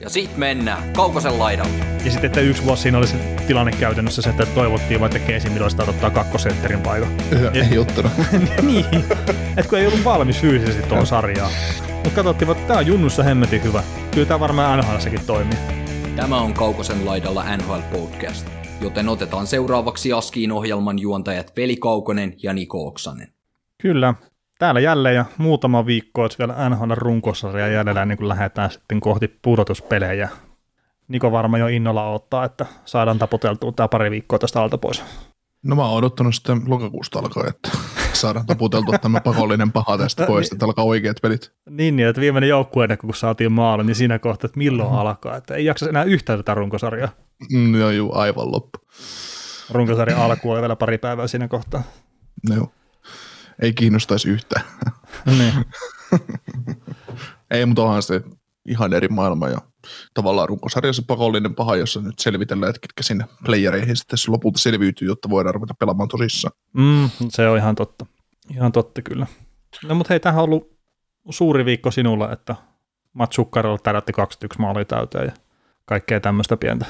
Ja sit mennään Kaukosen laidalle. Ja sitten, että yksi vuosi siinä oli se tilanne käytännössä se, että toivottiin vain, että Casey Middlestad ottaa kakkosentterin paikan. Ei ottanut. niin, että kun ei ollut valmis fyysisesti tuohon sarjaan. Mutta katsottiin, että tämä on junnussa hemmetin hyvä. Kyllä tämä varmaan NHLssäkin toimii. Tämä on Kaukosen laidalla NHL Podcast, joten otetaan seuraavaksi Askiin ohjelman juontajat Veli Kaukonen ja Niko Oksanen. Kyllä, täällä jälleen ja muutama viikko olisi vielä NHL runkosarja jäljellä niin kuin lähdetään sitten kohti pudotuspelejä. Niko varmaan jo innolla ottaa, että saadaan taputeltua tämä pari viikkoa tästä alta pois. No mä oon odottanut sitten lokakuusta alkaen, että saadaan taputeltua tämä pakollinen paha tästä pois, että alkaa oikeat pelit. Niin, niin että viimeinen joukkue kun saatiin maalle, niin siinä kohtaa, että milloin mm. alkaa, että ei jaksa enää yhtään tätä runkosarjaa. Mm, joo, joo, aivan loppu. Runkosarjan alku oli vielä pari päivää siinä kohtaa. No joo. Ei kiinnostaisi yhtään. niin. ei, mutta onhan se ihan eri maailma ja tavallaan runkosarjassa pakollinen paha, jossa nyt selvitellään, että ketkä sinne playereihin sitten lopulta selviytyy, jotta voidaan ruveta pelaamaan tosissaan. Mm, se on ihan totta. Ihan totta kyllä. No mutta hei, tähän on ollut suuri viikko sinulla, että Matsukkarolla tärätti 21 maalia täyteen ja kaikkea tämmöistä pientä.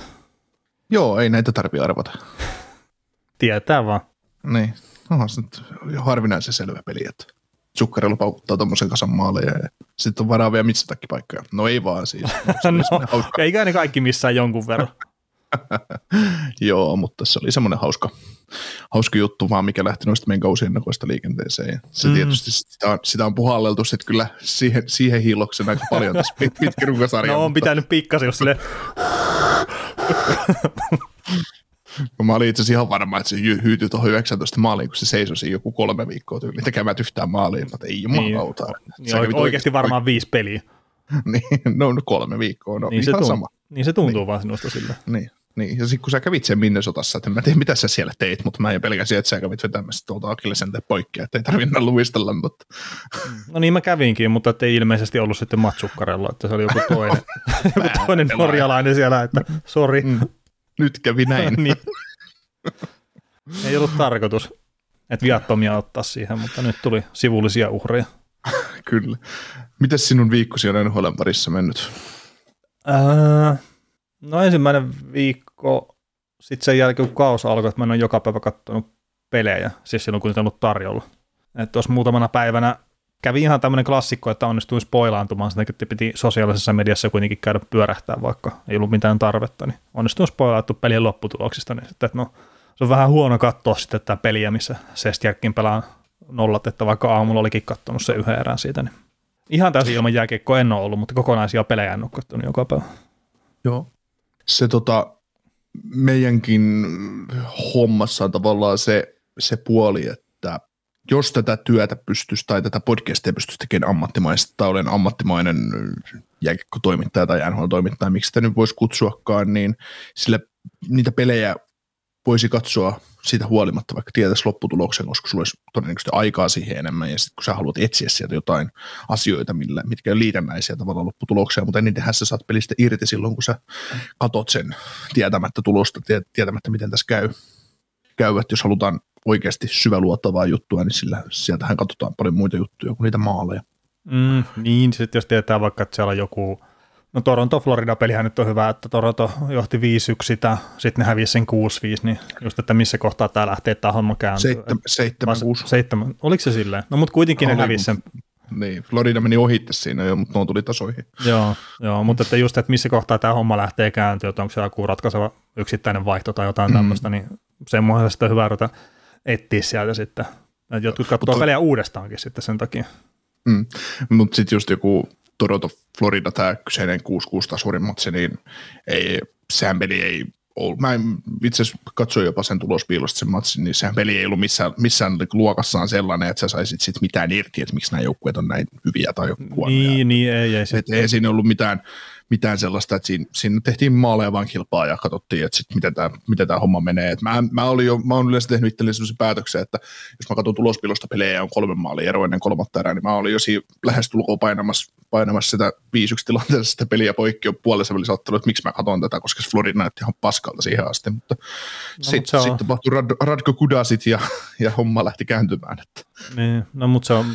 Joo, ei näitä tarvitse arvata. Tietää vaan. Niin, onhan se nyt harvinaisen selvä peli, että Zuccarello paukuttaa tuommoisen kasan maaleja ja sitten on varaa vielä mitsatakkipaikkoja. No ei vaan siis. no, eikä ne kaikki missään jonkun verran. Joo, mutta se oli semmoinen hauska, hauska juttu vaan, mikä lähti noista meidän kausiennakoista liikenteeseen. Se mm. tietysti sitä on, sitä on puhalleltu sitten kyllä siihen, siihen hiiloksen aika paljon tässä pit, pitkin No on pitänyt pikkasen, jos sille Mä olin itse asiassa ihan varma, että se hyytyi tuohon 19 maaliin, kun se seisoi siinä joku kolme viikkoa tyyliin tekemään yhtään maaliin. Mutta ei jumalauta. Niin, niin oikeasti, oikeasti varmaan viisi peliä. niin, no, no kolme viikkoa, no niin ihan se tuntuu, sama. Niin se tuntuu niin. vaan sinusta sillä. Niin, niin. ja sitten kun sä kävit sen Minnesotassa, että en mä tiedä mitä sä siellä teit, mutta mä en pelkäsin, että sä kävit vetämässä tuolta Akillesen poikki, että ei tarvinnut luistella, mutta... No niin mä kävinkin, mutta ei ilmeisesti ollut sitten matsukkarella, että se oli joku toinen, joku toinen norjalainen siellä, että sori. Mm. Nyt kävi näin. niin. Ei ollut tarkoitus, että viattomia ottaa siihen, mutta nyt tuli sivullisia uhreja. Kyllä. Miten sinun viikkosi on NHL parissa mennyt? Ää, no ensimmäinen viikko, sitten sen jälkeen kun kaus alkoi, että mä en ole joka päivä katsonut pelejä, siis silloin kun niitä on ollut tarjolla. Että tuossa muutamana päivänä kävi ihan tämmöinen klassikko, että onnistuin spoilaantumaan, että piti sosiaalisessa mediassa kuitenkin käydä pyörähtää, vaikka ei ollut mitään tarvetta, niin onnistuin spoilaattu pelien lopputuloksista, niin sitten, että no se on vähän huono katsoa sitten tätä peliä, missä Sestjärkin pelaa nollat, että vaikka aamulla olikin katsonut se yhden erän siitä, niin ihan täysin ilman jääkiekkoa en ole ollut, mutta kokonaisia pelejä en ole katsonut joka päivä. Joo. Se tota, meidänkin hommassa on tavallaan se, se puoli, että jos tätä työtä pystyisi tai tätä podcastia pystyisi tekemään ammattimaista tai olen ammattimainen jääkiekko-toimittaja tai NHL-toimittaja, miksi sitä nyt voisi kutsuakaan, niin sillä niitä pelejä voisi katsoa siitä huolimatta, vaikka tietäisi lopputuloksen, koska sulla olisi todennäköisesti aikaa siihen enemmän, ja sitten kun sä haluat etsiä sieltä jotain asioita, millä, mitkä on liitännäisiä tavallaan lopputulokseen, mutta enitenhän sä saat pelistä irti silloin, kun sä katot sen tietämättä tulosta, tietämättä miten tässä käy. Käyvät, jos halutaan oikeasti syväluottavaa juttua, niin sillä, sieltähän katsotaan paljon muita juttuja kuin niitä maaleja. Mm, niin, sitten jos tietää vaikka, että siellä on joku No Toronto-Florida-pelihän nyt on hyvä, että Toronto johti 5-1 sitä, sitten ne hävisi sen 6-5, niin just, että missä kohtaa tämä lähtee tämä homma kääntyy. 7-6. Oliko se silleen? No mutta kuitenkin Oli, ne hävisi sen. Niin, Florida meni ohitte siinä jo, mutta ne tuli tasoihin. Joo, joo mutta että just, että missä kohtaa tämä homma lähtee kääntyä, että onko se joku ratkaiseva yksittäinen vaihto tai jotain mm. tämmöistä, niin semmoisen sitä hyvä ruveta etsiä sieltä sitten. Että jotkut katsoo pelejä uudestaankin sitten sen takia. Mm. Mutta sitten just joku Toronto, Florida, tämä kyseinen 6-6 tasurin matsi, niin ei, sehän peli ei ollut. Mä itse asiassa katsoin jopa sen tulospiilosta sen matsin, niin sehän peli ei ollut missään, missään luokassaan sellainen, että sä saisit sit mitään irti, että miksi nämä joukkueet on näin hyviä tai huonoja. Niin, niin ei, ei. Et ei siinä ollut mitään, mitään sellaista, että siinä, siinä tehtiin maaleja vaan kilpaa ja katsottiin, että sit miten tämä miten tää homma menee. Et mä, mä, olin jo, mä olen yleensä tehnyt itselleni sellaisen päätöksen, että jos mä katson tulospilosta pelejä ja on kolme maalia ero ennen kolmatta erää, niin mä olin jo siinä lähestulkoon painamassa, painamassa sitä 5-1 tilanteessa sitä peliä poikki jo puolessa välissä ottanut, että miksi mä katson tätä, koska Florida näytti ihan paskalta siihen asti, mutta no, sitten sit tapahtui Rad, Radko Kudasit ja, ja homma lähti kääntymään. Että. Niin, no mutta se on,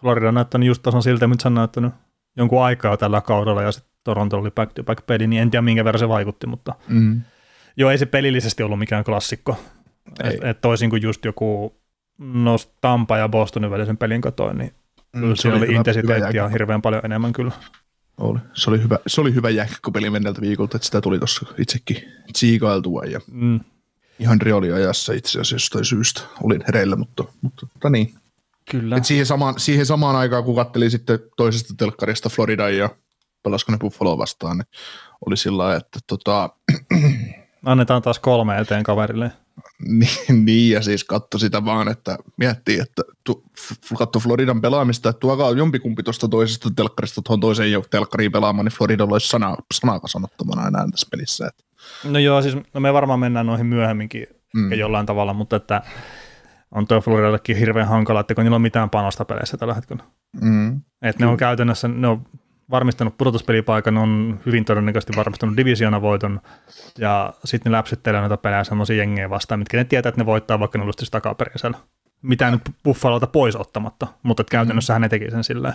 Florida on näyttänyt just tasan siltä, mitä se on näyttänyt jonkun aikaa tällä kaudella ja sitten Toronto oli back-to-back peli, niin en tiedä minkä verran se vaikutti, mutta mm. joo, ei se pelillisesti ollut mikään klassikko. Et, et toisin kuin just joku no, Tampa ja Bostonin välisen pelin katoin, niin mm, kyllä siinä oli, intensiteettiä hirveän paljon enemmän kyllä. Oli. Se oli hyvä, se oli hyvä peli menneltä viikolta, että sitä tuli tuossa itsekin tsiikailtua ja mm. ihan rioliajassa itse asiassa jostain syystä olin hereillä, mutta, mutta, mutta niin. Kyllä. Et siihen, samaan, siihen samaan aikaan, kun kattelin sitten toisesta telkkarista Florida ja pelasiko ne Buffalo vastaan, niin oli sillä että tota... Annetaan taas kolme eteen kaverille. niin, niin, ja siis katso sitä vaan, että miettii, että tu, katso Floridan pelaamista, että tuokaa jompikumpi tuosta toisesta telkkarista tuohon toiseen jo telkkariin pelaamaan, niin Floridalla olisi sana, sanaa sanottomana enää tässä pelissä. Että. No joo, siis no me varmaan mennään noihin myöhemminkin mm. jollain tavalla, mutta että on tuo Floridallekin hirveän hankala, että kun niillä on mitään panosta peleissä tällä hetkellä. Mm. Että ne on käytännössä, ne on varmistanut pudotuspelipaikan, on hyvin todennäköisesti varmistanut divisioonavoiton, ja sitten ne läpsyttelee noita pelejä semmoisia jengejä vastaan, mitkä ne tietää, että ne voittaa vaikka ne olisi takaperäisellä. Mitään nyt Buffalolta pois ottamatta, mutta että käytännössä mm. ne teki sen silleen.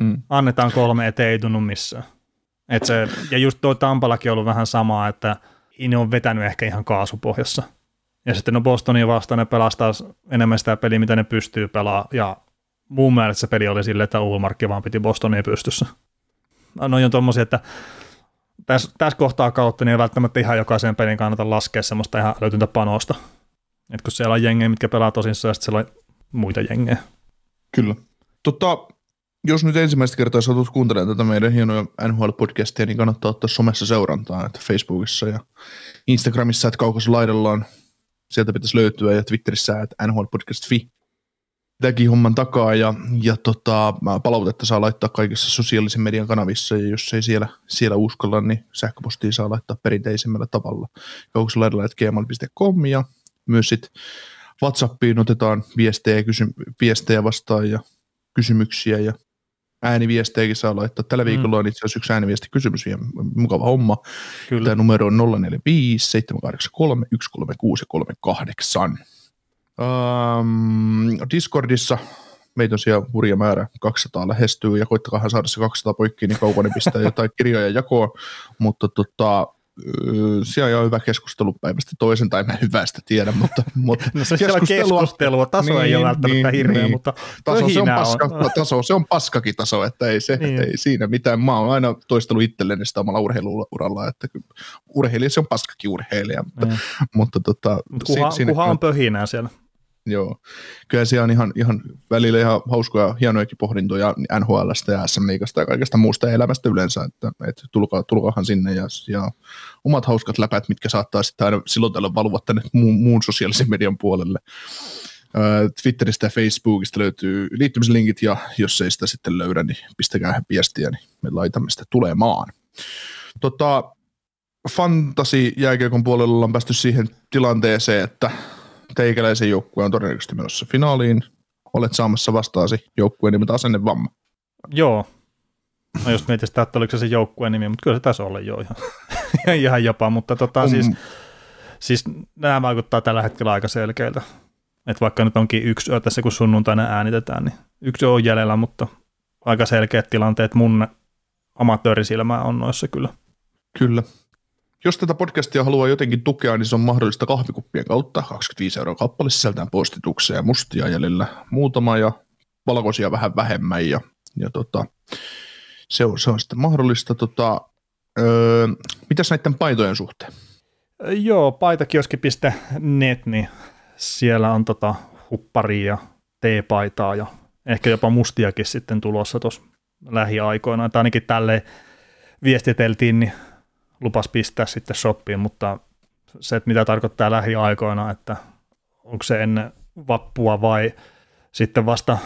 Mm. Annetaan kolme, ettei ei tunnu missään. Et se, ja just tuo Tampalakin on ollut vähän samaa, että ne on vetänyt ehkä ihan kaasupohjassa. Ja sitten no Bostonia vastaan ne pelastaa enemmän sitä peliä, mitä ne pystyy pelaamaan, ja mun mielestä se peli oli silleen, että Ulmarkki vaan piti Bostonia pystyssä no on tommosia, että tässä, tässä kohtaa kautta niin ei välttämättä ihan jokaisen pelin kannata laskea semmoista ihan löytyntä panosta. Et kun siellä on jengejä, mitkä pelaa tosissaan, ja sitten siellä on muita jengejä. Kyllä. Totta, jos nyt ensimmäistä kertaa satut kuuntelemaan tätä meidän hienoja NHL-podcastia, niin kannattaa ottaa somessa seurantaa, että Facebookissa ja Instagramissa, että kaukassa laidallaan sieltä pitäisi löytyä, ja Twitterissä, että nhlpodcast.fi tämäkin homman takaa ja, ja tota, palautetta saa laittaa kaikissa sosiaalisen median kanavissa ja jos ei siellä, siellä uskalla, niin sähköpostia saa laittaa perinteisemmällä tavalla. Joukoslaidalla.gmail.com ja myös sitten WhatsAppiin otetaan viestejä, kysy, viestejä vastaan ja kysymyksiä ja ääniviestejäkin saa laittaa. Tällä mm. viikolla on itse asiassa yksi ääniviesti kysymys ja mukava homma. Kyllä. Tämä numero on 045 783 136 38. Um, Discordissa meitä on siellä hurja määrä, 200 lähestyy ja koittakaa saada se 200 poikki, niin kaupan pistää jotain kirjoja jakoa, mutta tota, siellä on hyvä keskustelu päivästä toisen, tai mä hyvästä tiedä, mutta, mutta no se keskustelua, keskustelua, taso niin, ei ole välttämättä niin, hirveä, niin. mutta taso, se on, paska, on. taso, se on paskakin taso, että ei, se, niin. ei siinä mitään. Mä oon aina toistellut itselleni sitä omalla urheiluuralla, että urheilija se on paskakin urheilija, mutta, niin. mutta tota, kuha, si, kuha on pöhinää siellä. Joo, kyllä siellä on ihan, ihan välillä ihan hauskoja, hienojakin pohdintoja NHLstä ja SM Liigasta ja kaikesta muusta elämästä yleensä, että, että tulkaa, tulkaahan sinne ja, ja omat hauskat läpät, mitkä saattaa sitten aina silloin tällöin valua tänne muun, muun sosiaalisen median puolelle. Twitteristä ja Facebookista löytyy liittymislinkit ja jos ei sitä sitten löydä, niin pistäkää viestiä, niin me laitamme sitä tulemaan. Tota, fantasi jääkiekon puolella ollaan päästy siihen tilanteeseen, että teikäläisen joukkue on todennäköisesti menossa finaaliin. Olet saamassa vastaasi joukkueen nimeltä Asennevamma. Joo. No just mietin sitä, että oliko se se joukkueen nimi, mutta kyllä se taisi olla jo ihan, ihan jopa, mutta tota, um. siis, siis nämä vaikuttaa tällä hetkellä aika selkeiltä. Että vaikka nyt onkin yksi yö tässä, kun sunnuntaina äänitetään, niin yksi on jäljellä, mutta aika selkeät tilanteet mun amatöörisilmää on noissa kyllä. Kyllä. Jos tätä podcastia haluaa jotenkin tukea, niin se on mahdollista kahvikuppien kautta. 25 euroa kappale sisältää postituksia ja mustia jäljellä muutama ja valkoisia vähän vähemmän. Ja, ja tota, se, on, se on sitten mahdollista. Tota, öö, mitäs näiden paitojen suhteen? Joo, paitakioski.net, niin siellä on tota hupparia ja teepaitaa ja ehkä jopa mustiakin sitten tulossa tuossa lähiaikoina. Tai ainakin tälle viestiteltiin, niin lupas pistää sitten shoppiin, mutta se, että mitä tarkoittaa lähiaikoina, että onko se ennen vappua vai sitten vasta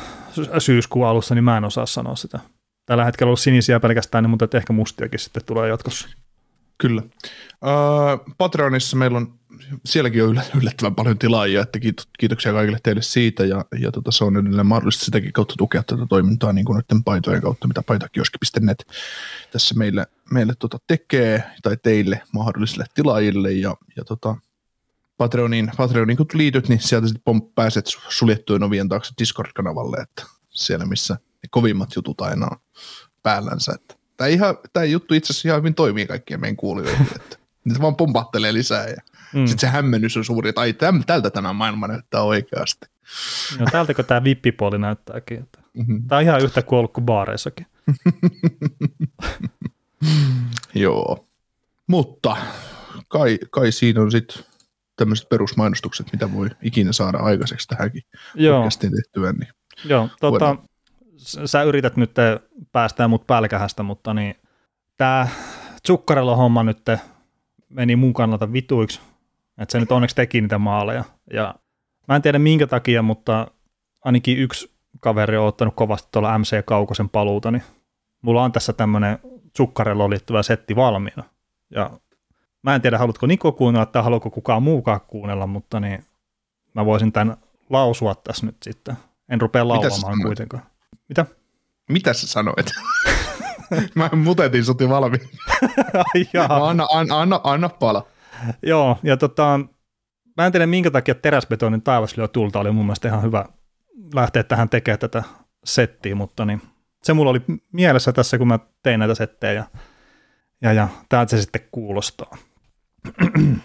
syyskuun alussa, niin mä en osaa sanoa sitä. tällä hetkellä ollut sinisiä pelkästään, mutta ehkä mustiakin sitten tulee jatkossa. Kyllä. Uh, Patreonissa meillä on, sielläkin on yllättävän paljon tilaajia, että kiitoksia kaikille teille siitä, ja, ja tota, se on edelleen mahdollista sitäkin kautta tukea tätä toimintaa, niin kuin noiden paitojen kautta, mitä paitakioski.net tässä meille, meille tota, tekee, tai teille mahdollisille tilaajille, ja, ja tota, Patreoniin, Patreoniin kun liityt, niin sieltä sitten pääset suljettujen ovien taakse Discord-kanavalle, että siellä missä ne kovimmat jutut aina on päällänsä. Että tämä, ihan, tämä juttu itse asiassa ihan hyvin toimii kaikkien meidän kuulijoille, että nyt vaan pompahtelee lisää ja mm. sitten se hämmennys on suuri, että ai täm, tältä tämä maailma näyttää oikeasti. No tältäkö tämä vippipuoli näyttääkin. Että mm-hmm. Tämä on ihan yhtä kuin ollut kuin baareissakin. Joo, mutta kai, kai siinä on sitten tämmöiset perusmainostukset, mitä voi ikinä saada aikaiseksi tähänkin Joo. tehtyä. Niin Joo, tota, sä yrität nyt päästää mut pälkähästä, mutta niin tämä Zuccarello homma nyt meni mun kannalta vituiksi, että se nyt onneksi teki niitä maaleja. Ja mä en tiedä minkä takia, mutta ainakin yksi kaveri on ottanut kovasti tuolla MC Kaukosen paluuta, niin mulla on tässä tämmöinen Zuccarello liittyvä setti valmiina. Ja mä en tiedä, haluatko Niko kuunnella tai haluatko kukaan muukaan kuunnella, mutta niin mä voisin tämän lausua tässä nyt sitten. En rupea laulamaan kuitenkaan. Mitä? Mitä sä sanoit? Mä mutetin sut jo valmiin. anna, anna, anna, anna pala. Joo, ja tota, mä en tiedä minkä takia teräsbetonin taivaslyö tulta oli mun mielestä ihan hyvä lähteä tähän tekemään tätä settiä, mutta niin, se mulla oli mielessä tässä, kun mä tein näitä settejä, ja, ja, ja täältä se sitten kuulostaa.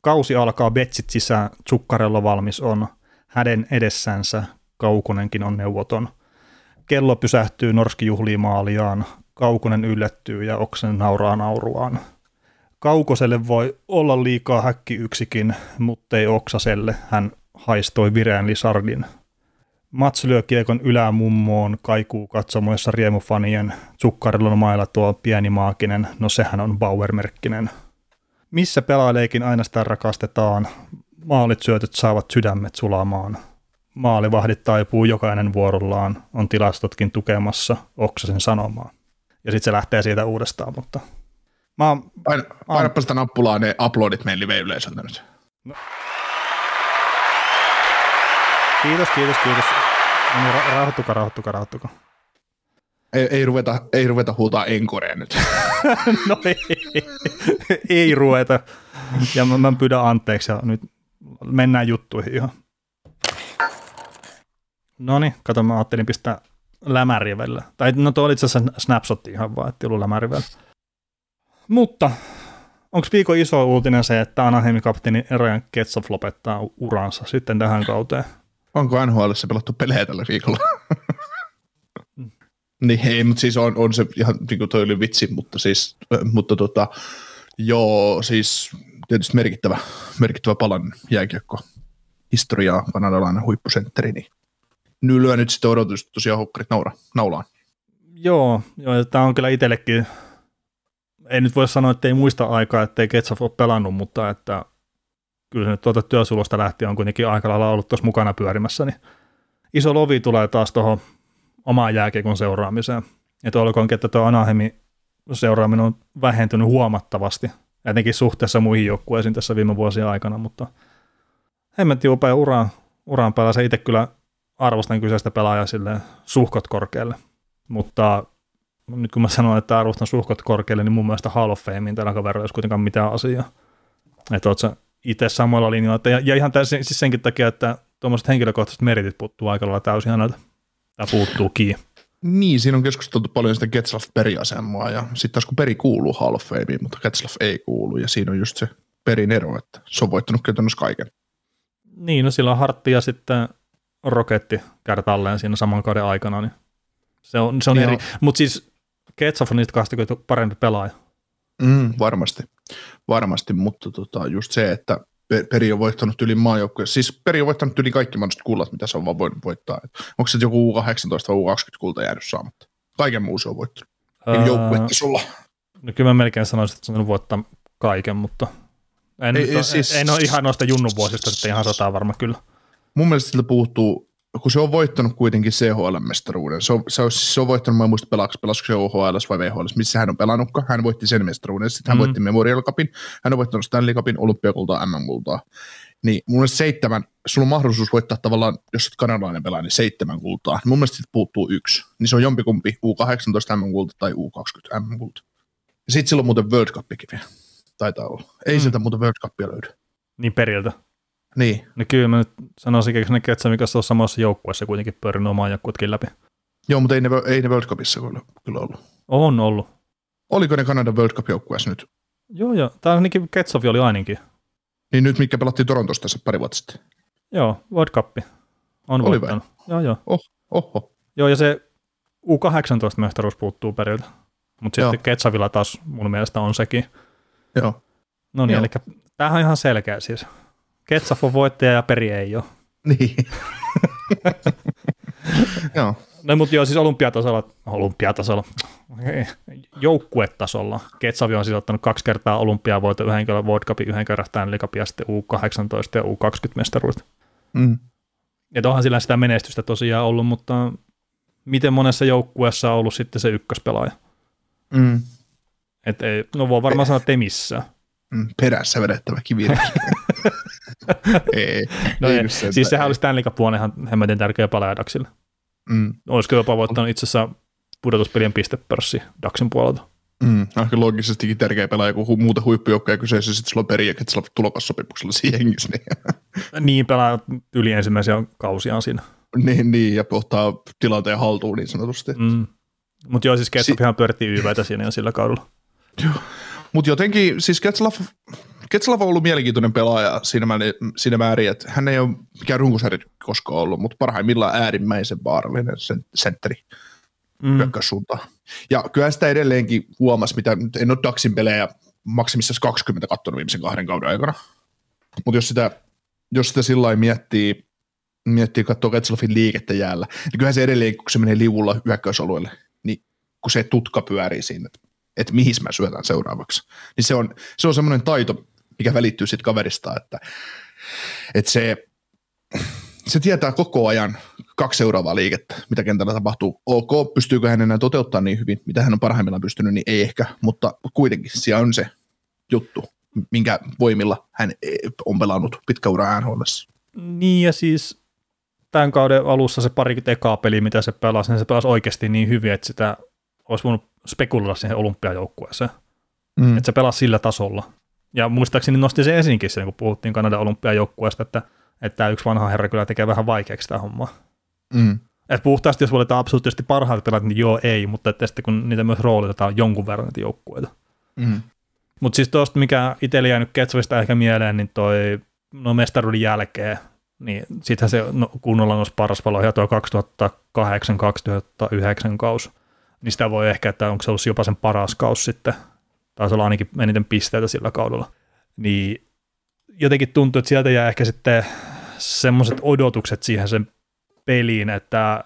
Kausi alkaa betsit sisään, Tsukkarello valmis on, häden edessänsä, Kaukonenkin on neuvoton – kello pysähtyy, Norski juhlii maaliaan, Kaukonen yllättyy ja Oksen nauraa nauruaan. Kaukoselle voi olla liikaa häkki yksikin, mutta ei Oksaselle, hän haistoi vireän lisardin. Mats lyö kiekon ylämummoon, kaikuu katsomoissa riemufanien, Tsukkarillon mailla tuo pieni maakinen, no sehän on Bauer-merkkinen. Missä pelaileikin aina sitä rakastetaan, maalit syötöt saavat sydämet sulamaan – maalivahdit taipuu jokainen vuorollaan, on tilastotkin tukemassa Oksasen sanomaa. Ja sitten se lähtee siitä uudestaan, mutta... Mä oon, Paina, painappa sitä nappulaa ne uploadit meidän live-yleisöltä nyt. No. Kiitos, kiitos, kiitos. No niin, ra- rauhoittuka, rauhoittuka, rauhoittuka. Ei, ei, ruveta, ei ruveta huutaa enkorea nyt. no ei, ei ruveta. Ja mä, mä pyydän anteeksi ja nyt mennään juttuihin ihan. No niin, kato, mä ajattelin pistää lämäriä välillä. Tai no tuo oli itse asiassa snapshotti ihan vaan, että ollut lämäri välillä. Mutta onko viikon iso uutinen se, että Anaheimin kapteeni Ryan Ketsoff lopettaa uransa sitten tähän kauteen? Onko NHL pelattu pelejä tällä viikolla? niin ei, mutta siis on, on se ihan niin kuin toi oli vitsi, mutta siis, mutta tota, joo, siis tietysti merkittävä, merkittävä palan jääkiekko historiaa, kanadalainen huippusentteri, niin nyllyä nyt sitten odotus tosiaan hokkarit naura, naulaan. Joo, joo tämä on kyllä itsellekin, ei nyt voi sanoa, että ei muista aikaa, ettei Ketsaf ole pelannut, mutta että kyllä se nyt tuota työsulosta lähtien on kuitenkin aika lailla ollut tuossa mukana pyörimässä, niin iso lovi tulee taas tuohon omaan jääkiekon seuraamiseen. Että olkoonkin, että tuo Anahemi seuraaminen on vähentynyt huomattavasti, etenkin suhteessa muihin joukkueisiin tässä viime vuosien aikana, mutta hemmetti upea uran, uran päällä. Se itse kyllä arvostan kyseistä pelaajaa suhkot korkealle, mutta nyt kun mä sanon, että arvostan suhkot korkealle, niin mun mielestä Hall of Famein tällä kaverilla olisi kuitenkaan mitään asiaa. Että oot sä itse samalla linjalla, että, ja, ja ihan täysin, siis senkin takia, että tuommoiset henkilökohtaiset meritit puuttuu aika lailla täysin häneltä, tai puuttuu kiinni. Niin, siinä on keskusteltu paljon sitä Getzlaff periasemaa, ja sitten taas kun peri kuuluu Hall of Fameen, mutta Getzlaff ei kuulu, ja siinä on just se perin ero, että se on voittanut käytännössä kaiken. Niin, no sillä on Hartti ja sitten roketti kertalleen siinä saman kauden aikana, niin se on, se on eri. Mutta siis Ketsoff on niistä kahdesta parempi pelaaja. Mm, varmasti, varmasti, mutta tota, just se, että Peri on voittanut yli maajoukkuja. Siis Peri on voittanut yli kaikki mahdolliset kullat, mitä se on vaan voinut voittaa. Et onko se joku U18 vai U20 kulta jäänyt saamatta? Kaiken muu se on voittanut. Öö, joukkuetta sulla. No kyllä mä melkein sanoisin, että se on voittaa kaiken, mutta en, ei, ei, siis, en ole ihan noista junnun vuosista sitten ihan sataa varma kyllä mun mielestä siltä puuttuu kun se on voittanut kuitenkin CHL-mestaruuden, se on, se on, se on voittanut, mä en muista pelaako, pelasko se OHL vai VHL, missä hän on pelannutkaan, hän voitti sen mestaruuden, sitten hän Mm. voitti Memorial Cupin, hän on voittanut Stanley Cupin, olympiakultaa, MM-kultaa, niin mun mielestä seitsemän, sulla on mahdollisuus voittaa tavallaan, jos olet kanadalainen pelaaja, niin seitsemän kultaa, mun mielestä siitä puuttuu yksi, niin se on jompikumpi U18 MM-kulta tai U20 MM-kulta. Ja sitten sillä on muuten World Cupikin vielä, taitaa olla. Ei mm. sieltä muuten World Cupia löydy. Niin periltä. Niin, No kyllä mä nyt sanoisin, että ne Ketsa, mikä on samassa joukkueessa kuitenkin pyörinyt omaa joukkuetkin läpi. joo, mutta ei ne, ei ne World Cupissa kyllä, kyllä ollut. On ollut. Oliko ne Kanadan World Cup-joukkueessa nyt? Joo, joo. Tämä ainakin Ketsofi oli ainakin. Niin nyt, mikä pelattiin Torontossa tässä pari vuotta sitten. Joo, World Cup. On Oli voittanut. Joo, joo. Oho. Joo, ja se U18-mestaruus puuttuu periltä. Mutta sitten Ketsavilla taas mun mielestä on sekin. Joo. No niin, eli tämähän on ihan selkeä siis. Ketsaf on voittaja ja peri ei ole. Niin. Joo. No mutta joo, siis olympiatasolla, olympiatasolla, joukkuetasolla. Ketsavi on siis ottanut kaksi kertaa olympiavoiton, yhden kerran World Cupin, yhden kerran Stanley Cupin ja sitten U18 ja U20 mestaruudet. Mm. Että onhan sillä sitä menestystä tosiaan ollut, mutta miten monessa joukkueessa on ollut sitten se ykköspelaaja? Mm. Et ei, no voi varmaan sanoa, että ei missään. Mm. Perässä vedettävä kivireki. ei. No ei ei, sentään, siis sehän ei. oli Stanley Cup ihan hemmetin tärkeä pelaaja Daxille. Mm. Olisiko jopa voittanut itse asiassa pudotuspelien pistepörssi Daxin puolelta. Mm. Ehkä logisestikin tärkeä pelaaja, kun hu- muuta huippujoukkoja kyseessä, sitten sulla on peri ja sillä on tulokassopimuksella siinä hengissä. Niin, Niin pelaa yli ensimmäisiä kausiaan siinä. niin, niin, ja ottaa tilanteen haltuun niin sanotusti. Mm. Mutta joo, siis Ketsufihan pyöritti YVtä siinä jo sillä kaudella. Mutta jotenkin, siis Ketslav, Ketslav on ollut mielenkiintoinen pelaaja siinä, määrin, siinä määrin, että hän ei ole mikään runkosarja koskaan ollut, mutta parhaimmillaan äärimmäisen vaarallinen sen, sentteri Mm. hyökkäyssuuntaan. Ja kyllä sitä edelleenkin huomasi, mitä nyt en ole Daxin pelejä maksimissaan 20 kattonut viimeisen kahden kauden aikana. Mutta jos sitä, jos sitä sillä lailla miettii, miettii katsoo Ketslafin liikettä jäällä, niin kyllähän se edelleen, kun se menee liulla hyökkäysalueelle, niin kun se tutka pyörii siinä, että, että mihin mä syötän seuraavaksi, niin se on, se on semmoinen taito, mikä välittyy siitä kaverista, että, että se, se tietää koko ajan kaksi seuraavaa liikettä, mitä kentällä tapahtuu. Ok, pystyykö hän enää toteuttamaan niin hyvin, mitä hän on parhaimmillaan pystynyt, niin ei ehkä, mutta kuitenkin siellä on se juttu, minkä voimilla hän on pelannut pitkä ura NHL. Niin ja siis tämän kauden alussa se parikymmentä ekaa peliä, mitä se pelasi, niin se pelasi oikeasti niin hyvin, että sitä olisi voinut spekuloida siihen olympiajoukkueeseen. Mm. Että se pelasi sillä tasolla. Ja muistaakseni nosti se esiinkin sen, kun puhuttiin Kanadan olympiajoukkueesta, että, että tämä yksi vanha herra kyllä tekee vähän vaikeaksi tämä homma. Mm. Et puhtaasti, jos valitaan absoluuttisesti parhaat pelaajat, niin joo, ei, mutta että sitten kun niitä myös roolitetaan jonkun verran niitä joukkueita. Mm. Mutta siis tuosta, mikä itsellä jäänyt Ketsovista ehkä mieleen, niin toi no mestaruuden jälkeen, niin sittenhän se no, kunnolla nousi paras palo ja tuo 2008-2009 kaus, niin sitä voi ehkä, että onko se ollut jopa sen paras kaus sitten, taisi olla ainakin eniten pisteitä sillä kaudella. Niin jotenkin tuntuu, että sieltä jää ehkä sitten semmoiset odotukset siihen sen peliin, että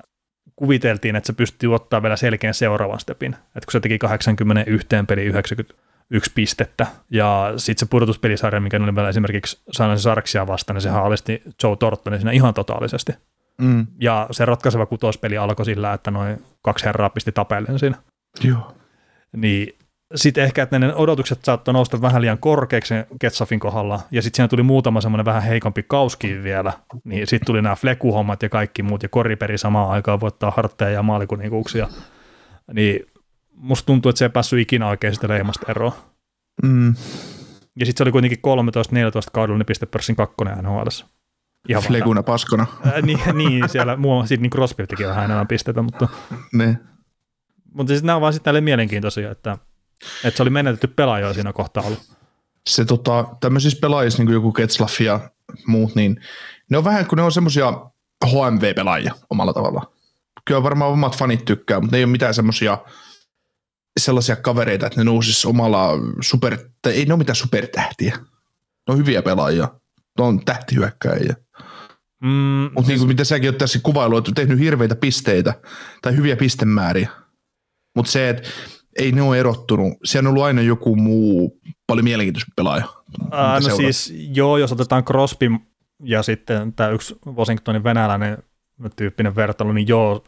kuviteltiin, että se pystyy ottaa vielä selkeän seuraavan stepin. Että kun se teki 81 peli 91 pistettä, ja sitten se pudotuspelisarja, mikä oli vielä esimerkiksi San Sarksia vastaan, niin se haalisti Joe Tortonin siinä ihan totaalisesti. Mm. Ja se ratkaiseva kutospeli alkoi sillä, että noin kaksi herraa pisti tapellen siinä. Joo. Niin sitten ehkä, että ne odotukset saattoi nousta vähän liian korkeaksi Ketsafin kohdalla, ja sitten siinä tuli muutama semmoinen vähän heikompi kauski vielä, niin sitten tuli nämä flekuhommat ja kaikki muut, ja koriperi samaan aikaan voittaa hartteja ja maalikuninkuuksia, niin musta tuntuu, että se ei päässyt ikinä oikein sitä leimasta eroon. Mm. Ja sitten se oli kuitenkin 13-14 kaudella, niin pistepörssin kakkonen nhl Ihan Fleguna paskona. Ää, niin, niin, siellä muun muassa niin Crosby teki vähän enemmän pisteitä, mutta, Ne. mutta siis nämä on vaan sitten näille mielenkiintoisia, että, että se oli menetetty pelaaja jo siinä kohtaa ollut. Se tota, tämmöisissä pelaajissa, niin kuin joku Ketslaff ja muut, niin ne on vähän kuin ne on semmoisia HMV-pelaajia omalla tavallaan. Kyllä varmaan omat fanit tykkää, mutta ne ei ole mitään semmoisia sellaisia kavereita, että ne nousisi omalla super, tai ei ne ole mitään supertähtiä. Ne on hyviä pelaajia. Ne on tähtihyökkäjiä. Mm, Mutta niin kuin mitä säkin oot tässä kuvailu, että tehnyt hirveitä pisteitä tai hyviä pistemääriä. Mutta se, että ei ne ole erottunut. Siellä on ollut aina joku muu paljon mielenkiintoisempi pelaaja. Ää, no seuraa. siis joo, jos otetaan Crosby ja sitten tämä yksi Washingtonin venäläinen tyyppinen vertailu, niin joo,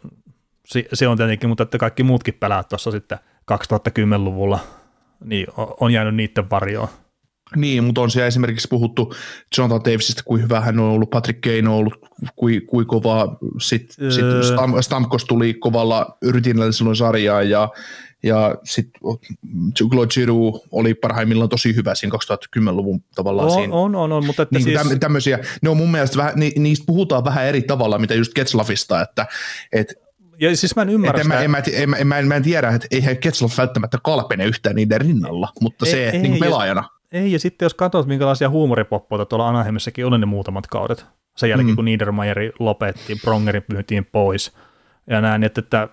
se, on tietenkin, mutta että kaikki muutkin pelaat tuossa sitten 2010-luvulla, niin on jäänyt niiden varjoon. Niin, mutta on siellä esimerkiksi puhuttu Jonathan Davisista, kuin hyvä hän on ollut, Patrick Kane on ollut, kuin, kuin kova, sitten öö. sit Stam, Stamkos tuli kovalla yritinellä silloin sarjaan, ja, ja sitten Claude Giroux oli parhaimmillaan tosi hyvä siinä 2010-luvun tavallaan on, siinä. On, on, on, mutta että niin siis... tämmöisiä, ne on mun mielestä vähän, ni, niistä puhutaan vähän eri tavalla, mitä just Ketslafista, että et, ja siis mä en ymmärrä en, mä, en, mä, en, mä, en, mä en tiedä, että eihän Ketslaff välttämättä kalpene yhtään niiden rinnalla, mutta ei, se ei, niin pelaajana. Ei, ja sitten jos katsot, minkälaisia huumoripoppoita tuolla Anaheimissakin oli ne muutamat kaudet, sen jälkeen mm. kun Niedermayeri lopetti, Prongerin pyytiin pois, ja näin, että, että,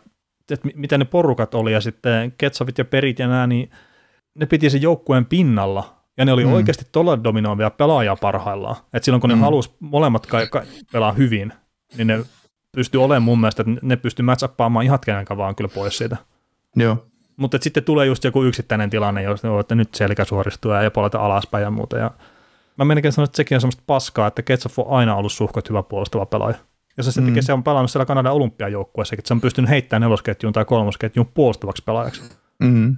että, mitä ne porukat oli, ja sitten Ketsavit ja Perit ja nämä, niin ne piti sen joukkueen pinnalla, ja ne oli mm. oikeasti tuolla dominoivia pelaajia parhaillaan. Et silloin kun mm. ne halusi molemmat ka- ka- pelaa hyvin, niin ne pystyi olemaan mun mielestä, että ne pystyi matchappaamaan ihan kenenkä vaan kyllä pois siitä. Joo. Mutta sitten tulee just joku yksittäinen tilanne, jos ne että nyt selkä suoristuu ja polata alaspäin ja muuta. Ja mä melkein sanon, että sekin on semmoista paskaa, että Ketsoff on aina ollut suhkot hyvä puolustava pelaaja. Ja se, mm. se on pelannut siellä Kanadan olympiajoukkueessa, että se on pystynyt heittämään nelosketjuun tai kolmosketjuun puolustavaksi pelaajaksi. Mm.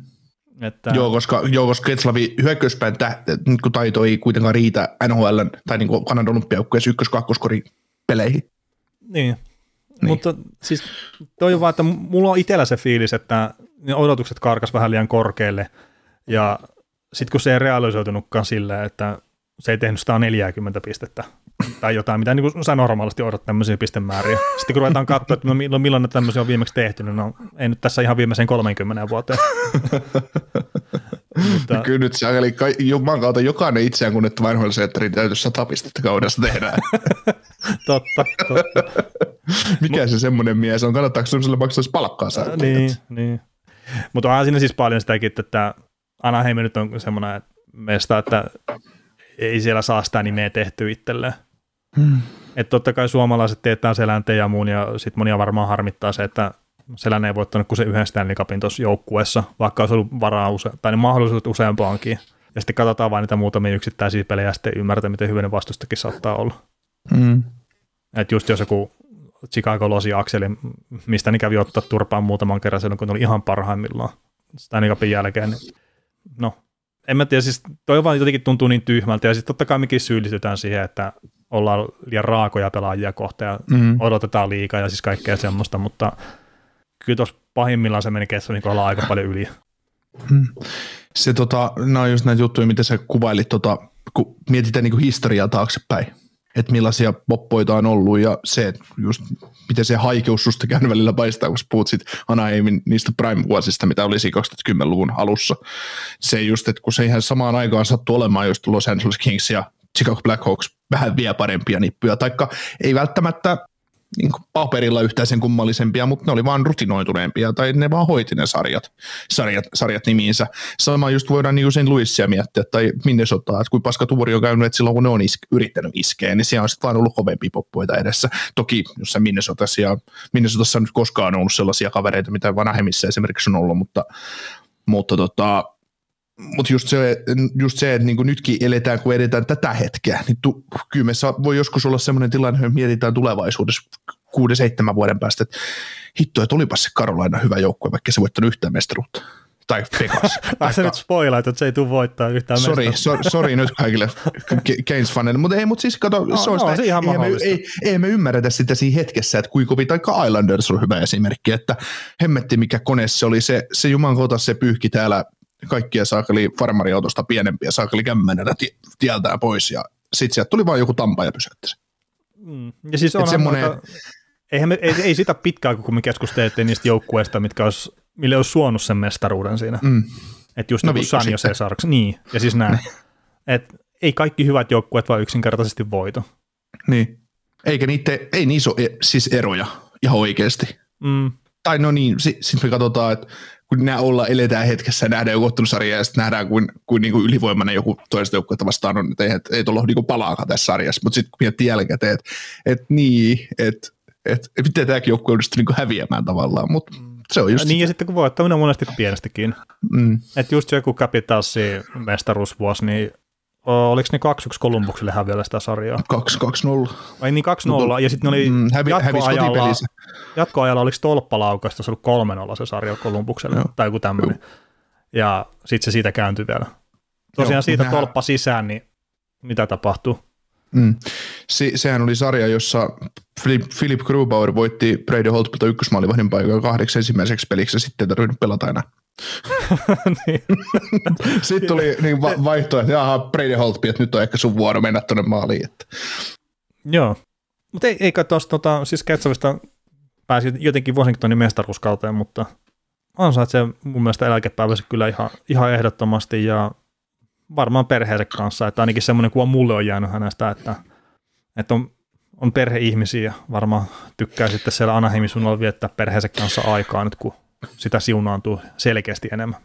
Että... Joo, koska, joo, koska Ketslavi hyökkäyspäin niin taito ei kuitenkaan riitä NHL tai niin kuin Kanadan olympiajoukkueessa ykkös-kakkoskori peleihin. Niin. niin, mutta siis toi on vaan, että mulla on itsellä se fiilis, että ne odotukset karkas vähän liian korkealle, ja sitten kun se ei realisoitunutkaan silleen, että se ei tehnyt 140 pistettä tai jotain, mitä niin kuin sä normaalisti odotat tämmöisiä pistemääriä. Sitten kun ruvetaan katsoa, että milloin, milloin ne tämmöisiä on viimeksi tehty, niin no ei nyt tässä ihan viimeiseen 30 vuoteen. Mutta... Kyllä nyt se eli juman kautta jokainen itseään kunnettava NHL-setterin täytyy 100 pistettä kaudessa tehdään. totta, totta. Mikä se semmoinen mies on? Kannattaako semmoiselle maksaa palkkaa saa? Niin, niin. Mutta onhan siinä siis paljon sitäkin, että Anaheim nyt on semmoinen mesta, että ei siellä saa sitä nimeä tehty itselleen. Hmm. Että totta kai suomalaiset teettää selänteen ja muun, ja sitten monia varmaan harmittaa se, että Selänne ei voittanut kuin se yhden Stanley Cupin tuossa joukkueessa, vaikka olisi ollut varaa use- tai mahdollisuudet useampaankin. Ja sitten katsotaan vain niitä muutamia yksittäisiä pelejä ja sitten ymmärtää, miten hyvin vastustakin saattaa olla. Hmm. Että just jos joku Chicago losi akseli, mistä niin kävi ottaa turpaan muutaman kerran silloin, kun ne oli ihan parhaimmillaan Stanley Cupin jälkeen. Niin no, en mä tiedä, siis toi vaan jotenkin tuntuu niin tyhmältä, ja sitten totta kai mekin syyllistytään siihen, että ollaan liian raakoja pelaajia kohta ja mm. odotetaan liikaa ja siis kaikkea semmoista, mutta kyllä tuossa pahimmillaan se meni Ketsonin kohdalla aika paljon yli. Mm. Se tota, nämä on just näitä juttuja, mitä sä kuvailit, tota, kun mietitään niin historiaa taaksepäin että millaisia poppoita on ollut ja se, että just miten se haikeus susta käynyt välillä paistaa, kun puhut sit Anaheimin niistä prime-vuosista, mitä oli 2010-luvun alussa. Se just, että kun se ihan samaan aikaan sattuu olemaan just Los Angeles Kings ja Chicago Blackhawks vähän vielä parempia nippuja, taikka ei välttämättä niin paperilla yhtään sen kummallisempia, mutta ne oli vaan rutinoituneempia, tai ne vaan hoiti ne sarjat, sarjat, sarjat nimiinsä. Sama just voidaan niin St. Louisia miettiä, tai Minnesota, että kuin paska tuuri on käynyt, että silloin kun ne on iske, yrittänyt iskeä, niin siellä on sitten vaan ollut kovempi poppuita edessä. Toki jossain Minnesotassa, ja Minnesotassa nyt koskaan on ollut sellaisia kavereita, mitä vanhemmissa esimerkiksi on ollut, mutta, mutta tota, mutta just se, just se, että niinku nytkin eletään, kun edetään tätä hetkeä, niin tu, kyllä me saa, voi joskus olla sellainen tilanne, että mietitään tulevaisuudessa kuuden, seitsemän vuoden päästä, että hitto, että olipas se Karolaina hyvä joukkue, vaikka se voittanut yhtään mestaruutta. Tai Vegas. Vai sä nyt spoilaat, että se ei tule voittaa yhtään sorry, sorry, sorry nyt kaikille Keynes faneille, mutta ei, mutta siis kato, no, se on no, sitä, ihan ei, me, ei, ei, me ymmärretä sitä siinä hetkessä, että kuinka kovin, tai Islanders on hyvä esimerkki, että hemmetti mikä kone se oli, se, se juman kota se pyyhki täällä kaikkia saakeli farmariautosta pienempiä saakeli kämmenellä tieltään pois ja sitten sieltä tuli vain joku tampa ja pysäytti se. Mm. Ja siis on semmoinen... Eihän me, ei, ei sitä pitkään, kun me keskusteltiin niistä joukkueista, mitkä olisi, mille olisi suonut sen mestaruuden siinä. Mm. Että just no, joku Sanjo Cesarks. Niin, ja siis näin. että ei kaikki hyvät joukkueet vaan yksinkertaisesti voito. Niin. Eikä niitä, ei niissä ole e- siis eroja ihan oikeasti. Mm. Tai no niin, sitten sit me katsotaan, että kun nää olla, eletään hetkessä ja nähdään joku ottelusarja ja sitten nähdään, kuin, kuin, niin kuin ylivoimainen joku toista joukkuetta vastaan on, että ei, et, ei tuolla ole niin palaakaan tässä sarjassa, mutta sitten kun miettii jälkikäteen, että et niin, että et, et, miten tämäkin joukkue on niin häviämään tavallaan, mutta se on just Niin sitä. ja sitten kun voittaminen on monesti pienestikin. Mm. Että just joku Capitalsin mestaruusvuosi, niin oliko ne 2-1 Kolumbukselle häviöllä sitä sarjaa? 2-2-0. Ai niin 2-0, ja sitten ne oli Mm, hävi- jatkoajalla, jatkoajalla oliko tolppalaukasta, se oli 3-0 se sarja Kolumbukselle, Joo. tai joku tämmöinen. Ja sitten se siitä kääntyi vielä. Tosiaan Joo, siitä nehän- tolppa sisään, niin mitä tapahtuu? Mm. Se, sehän oli sarja, jossa Philip, Philip Grubauer voitti Brady Holtpilta ykkösmaalivahdin paikan kahdeksi ensimmäiseksi peliksi ja sitten ei tarvinnut pelata enää. niin. Sitten tuli niin va- vaihtoehto, että jaha, Brady Holtby, että nyt on ehkä sun vuoro mennä tuonne maaliin. Että. Joo. Mutta ei, eikä tuosta, tota, siis Ketsavista pääsi jotenkin Washingtonin mestaruuskauteen, mutta ansaitsee mun mielestä eläkepäivässä kyllä ihan, ihan ehdottomasti ja varmaan perheensä kanssa, että ainakin semmoinen kuva mulle on jäänyt hänestä, että, että on, on perheihmisiä ja varmaan tykkää sitten siellä Anaheimin suunnalla viettää perheensä kanssa aikaa nyt, kun sitä siunaantuu selkeästi enemmän.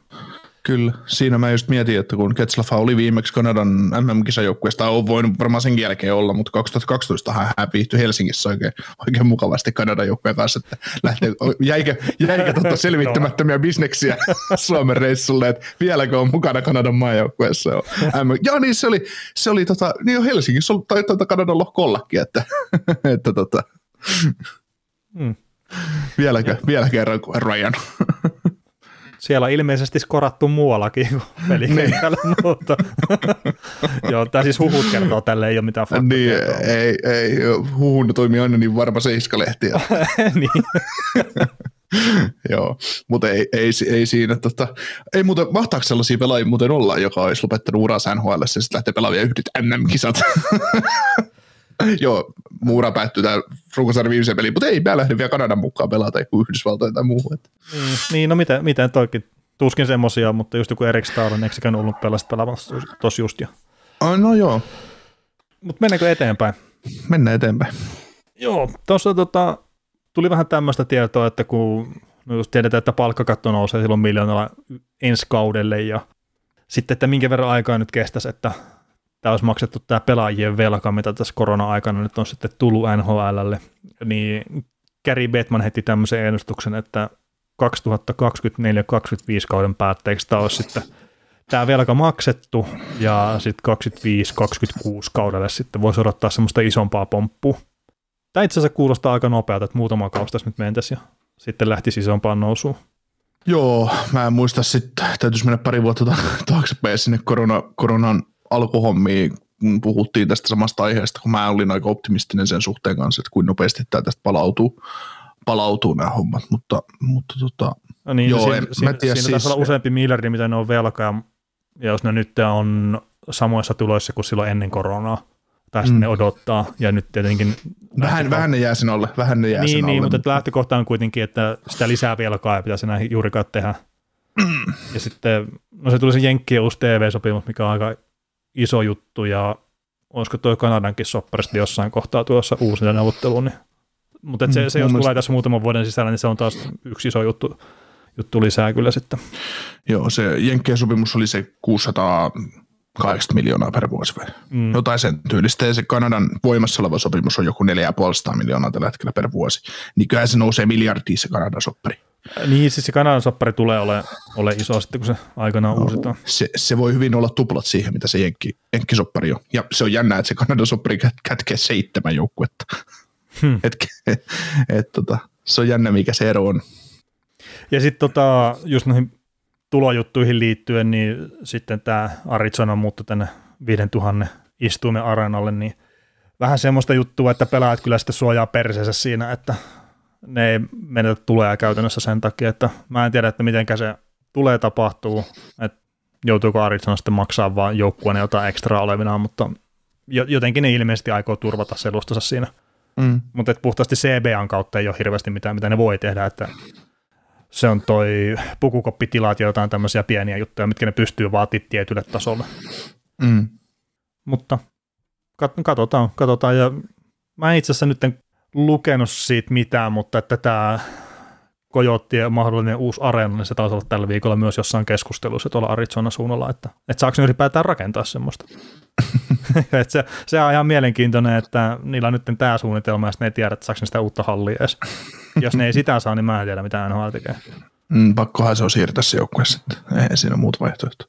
Kyllä, siinä mä just mietin, että kun Ketslafa oli viimeksi Kanadan MM-kisajoukkueesta, on voinut varmaan sen jälkeen olla, mutta 2012 hän viihtyi Helsingissä oikein, oikein mukavasti Kanadan joukkueen kanssa, että lähtee, jäikö, jäikö tota selvittämättömiä bisneksiä Suomen reissulle, että vieläkö on mukana Kanadan maajoukkueessa. Joo, niin se oli, se oli tota, niin jo Helsingissä tai tota Kanadan lohkollakin, että, että tota, Mm. Vieläkö, vielä kerran Ryan. Siellä on ilmeisesti skorattu muuallakin kuin pelikentällä, mutta joo, tämä siis huhut kertoo, tälle ei ole mitään niin, faktatietoa. ei, ei, huhun toimii aina niin varma seiskalehti. niin. Joo, mutta ei, ei, ei siinä, tota, ei muuten, mahtaako sellaisia pelaajia muuten olla, joka olisi lopettanut uransa NHL ja sitten lähtee pelaamaan vielä yhdet MM-kisat. Joo, muura päättyy tämä runkosarjan viimeiseen peliin, mutta ei, mä lähden vielä Kanadan mukaan pelata tai Yhdysvaltojen tai muuhun. Että. Niin, no miten, miten toikin, tuskin semmosia, mutta just joku Erik Stahl, eikö sekään ollut pelasta pelaamassa tossa just jo. Ai, no joo, Mutta mennäänkö eteenpäin? mennään eteenpäin. Joo, tuossa tota, tuli vähän tämmöistä tietoa, että kun no just tiedetään, että palkkakatto nousee silloin miljoonalla ensi kaudelle ja sitten, että minkä verran aikaa nyt kestäisi, että tämä olisi maksettu tämä pelaajien velka, mitä tässä korona-aikana nyt on sitten tullut NHLlle, niin Gary Bettman heti tämmöisen ennustuksen, että 2024-2025 kauden päätteeksi tämä olisi sitten tämä velka maksettu ja sitten 25-26 kaudelle sitten voisi odottaa semmoista isompaa pomppua. Tämä itse asiassa kuulostaa aika nopealta, että muutama kausi tässä nyt mentäisi ja sitten lähtisi isompaan nousuun. Joo, mä en muista sitten, täytyisi mennä pari vuotta ta- taaksepäin sinne korona, koronan alkuhommiin, kun puhuttiin tästä samasta aiheesta, kun mä olin aika optimistinen sen suhteen kanssa, että kuinka nopeasti tämä tästä palautuu, palautuu nämä hommat, mutta, mutta tota, No niin, Joo, siinä, en- mä siinä, tiedä, siinä siis- olla useampi miljardi, mitä ne on velkaa, ja jos ne nyt on samoissa tuloissa kuin silloin ennen koronaa, tai sitten Mm. ne odottaa, ja nyt tietenkin... vähän, vähän ne jää sen alle, vähän ne jää niin, sen niin, alle. mutta että lähtökohta on kuitenkin, että sitä lisää velkaa ei pitäisi enää juurikaan tehdä. ja sitten, no se tuli se Jenkkien uusi TV-sopimus, mikä on aika iso juttu, ja olisiko tuo Kanadankin sopparista jossain kohtaa tuossa uusinta neuvotteluun, niin mutta se, Mm, se jos mielestä- tulee tässä muutaman vuoden sisällä, niin se on taas yksi iso juttu, juttu lisää kyllä sitten. Joo, se Jenkkien sopimus oli se 680 miljoonaa per vuosi vai? Mm. Jotain sen tyylistä, ja se Kanadan voimassa oleva sopimus on joku 450 miljoonaa tällä hetkellä per vuosi. Niin kyllähän se nousee miljardiin se Kanadan soppari. Niin, siis se Kanadan soppari tulee ole, ole iso sitten, kun se aikanaan uusitaan. Se, se voi hyvin olla tuplat siihen, mitä se Jenkki, Jenkkisoppari on. Ja se on jännää, että se Kanadan soppari kät- kätkee seitsemän joukkuetta. Hmm. et, et, et, tota, se on jännä, mikä se ero on. Ja sitten tota, just noihin tulojuttuihin liittyen, niin sitten tämä Arizona muutto tänne 5000 istuimen areenalle, niin vähän semmoista juttua, että pelaajat kyllä sitten suojaa perseensä siinä, että ne ei menetä tulee käytännössä sen takia, että mä en tiedä, että miten se tulee tapahtuu, että joutuuko Arizona sitten maksaa vaan joukkueena jotain ekstraa olevinaan, mutta jo- jotenkin ne ilmeisesti aikoo turvata selustansa siinä. Mm. Mutta et puhtaasti CBAn kautta ei ole hirveästi mitään, mitä ne voi tehdä, että se on toi pukukoppitilat ja jotain tämmöisiä pieniä juttuja, mitkä ne pystyy vaatimaan tietylle tasolle. Mm. Mutta kat- katsotaan, katsotaan. Ja mä itse asiassa nyt lukenut siitä mitään, mutta että tämä Kojottien mahdollinen uusi areena, niin se taisi olla tällä viikolla myös jossain keskustelussa tuolla Arizona suunnalla, että, että saako ne ylipäätään rakentaa semmoista. että se, se on ihan mielenkiintoinen, että niillä on nyt tämä suunnitelma ja ne ei tiedä, että saako ne sitä uutta hallia edes. Jos ne ei sitä saa, niin mä en tiedä, mitä NHL tekee. Mm, pakkohan se on siirtää se joukkue sitten. Ei siinä ole muuta vaihtoehtoa.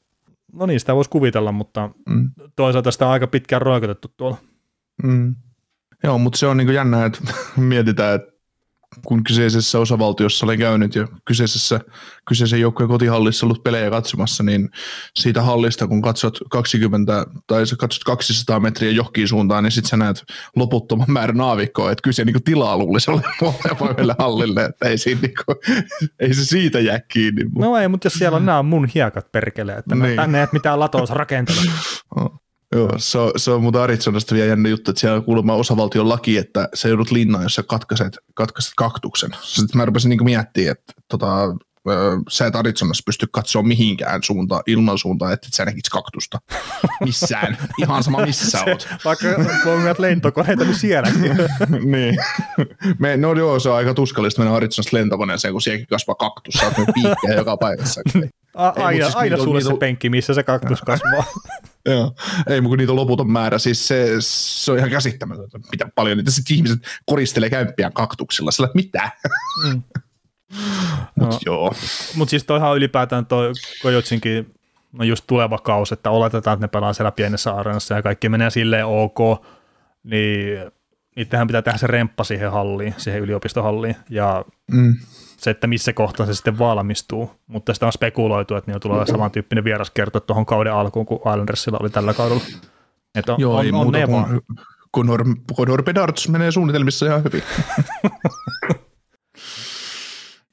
no niin, sitä voisi kuvitella, mutta Mm. toisaalta sitä on aika pitkään roikotettu tuolla. Mm. Joo, mutta se on niin jännää, että mietitään, että kun kyseisessä osavaltiossa olen käynyt ja kyseisessä, kyseisen joukkueen kotihallissa ollut pelejä katsomassa, niin siitä hallista, kun katsot 20 tai sä katsot 200 metriä johonkin suuntaan, niin sitten sä näet loputtoman määrän aavikkoa, että kyse niin tilaa luulisi olevan hallille, että ei, siinä, niin kuin, ei se siitä jää kiinni. Mutta. No ei, mutta jos siellä on nämä on mun hiekat perkele, että niin. Tänne et mitään latoos rakentele. Joo, se on, se on muuta Arizonasta vielä jännä juttu, että siellä on kuulemma osavaltion laki, että sä joudut linnaan, jos sä katkaiset, katkaiset kaktuksen. Sitten mä rupesin niin miettimään, että tota, sä et Arizonassa pysty katsoa mihinkään suuntaan, ilman suuntaan, että et sä näkit kaktusta. Missään. Ihan sama missä sä oot. Vaikka näitä lentokoneita, niin sielläkin. niin. Me, no joo, se on aika tuskallista mennä Arizonasta lentokoneeseen, kun sielläkin kasvaa kaktus, sä oot piikkejä joka paikassa. A- aina siis aina sulle niitä se penkki, missä se kaktus kasvaa. Joo. Ei, mutta niitä on loputon määrä, siis se, se on ihan käsittämätöntä, mitä paljon niitä sitten ihmiset koristelee kämppiään kaktuksilla. Sillä mitä? Mm. Mut No. joo. Mutta siis toihan ylipäätään toi Kojotsinkin, no just tuleva kausi, että oletetaan, että ne pelaa siellä pienessä areenassa ja kaikki menee silleen ok, niin niitähän pitää tehdä se remppa siihen halliin, siihen yliopistohalliin, ja Mm. Se, että missä kohtaa se sitten valmistuu, mutta sitä on spekuloitu, että niillä tulee samantyyppinen vieraskerto tuohon kauden alkuun, kuin Islandersilla oli tällä kaudella. Että on, Joo, on, ei on muuta kuin Conor, Bedarts menee suunnitelmissa ihan hyvin.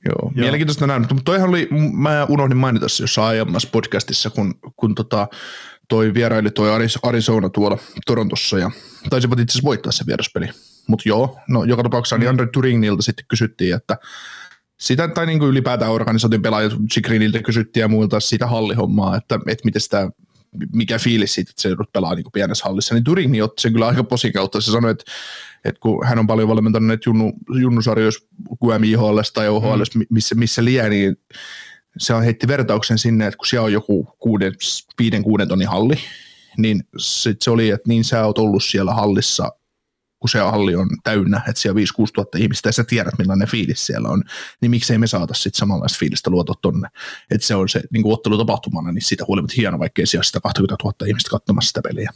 Joo, Joo. mielenkiintoista nähdä, mutta toihan oli, mä unohdin mainita se jossain aiemmassa podcastissa, kun, kun tota, toi vieraili toi Arizona tuolla Torontossa ja taisivat itse asiassa voittaa se vieraspeli. Mutta joo, no joka tapauksessa niin Andre Turingnilta sitten kysyttiin, että sitä, tai niin kuin ylipäätään organisaation pelaajat, Chikriniltä kysyttiin ja muilta siitä hallihommaa, että, että miten sitä, mikä fiilis siitä, että se joudut pelaa niin kuin pienessä hallissa, niin Turingni otti sen kyllä aika posin kautta. Se sanoi, että, että kun hän on paljon valmentanut näitä junnu, junnusarjoissa QMIHL tai OHL, mm. missä, missä liian, niin se on heitti vertauksen sinne, että kun siellä on joku kuuden, viiden, kuuden tonnin halli, niin sit se oli, että niin sä oot ollut siellä hallissa, kun se halli on täynnä, että siellä on 5-6 tuhatta ihmistä ja sä tiedät millainen fiilis siellä on, niin miksei me saata sitten samanlaista fiilistä luotua tonne. Että se on se niin kuin ottelutapahtumana, niin siitä huolimatta hieno, vaikkei siellä sitä 20 000 ihmistä katsomassa sitä peliä.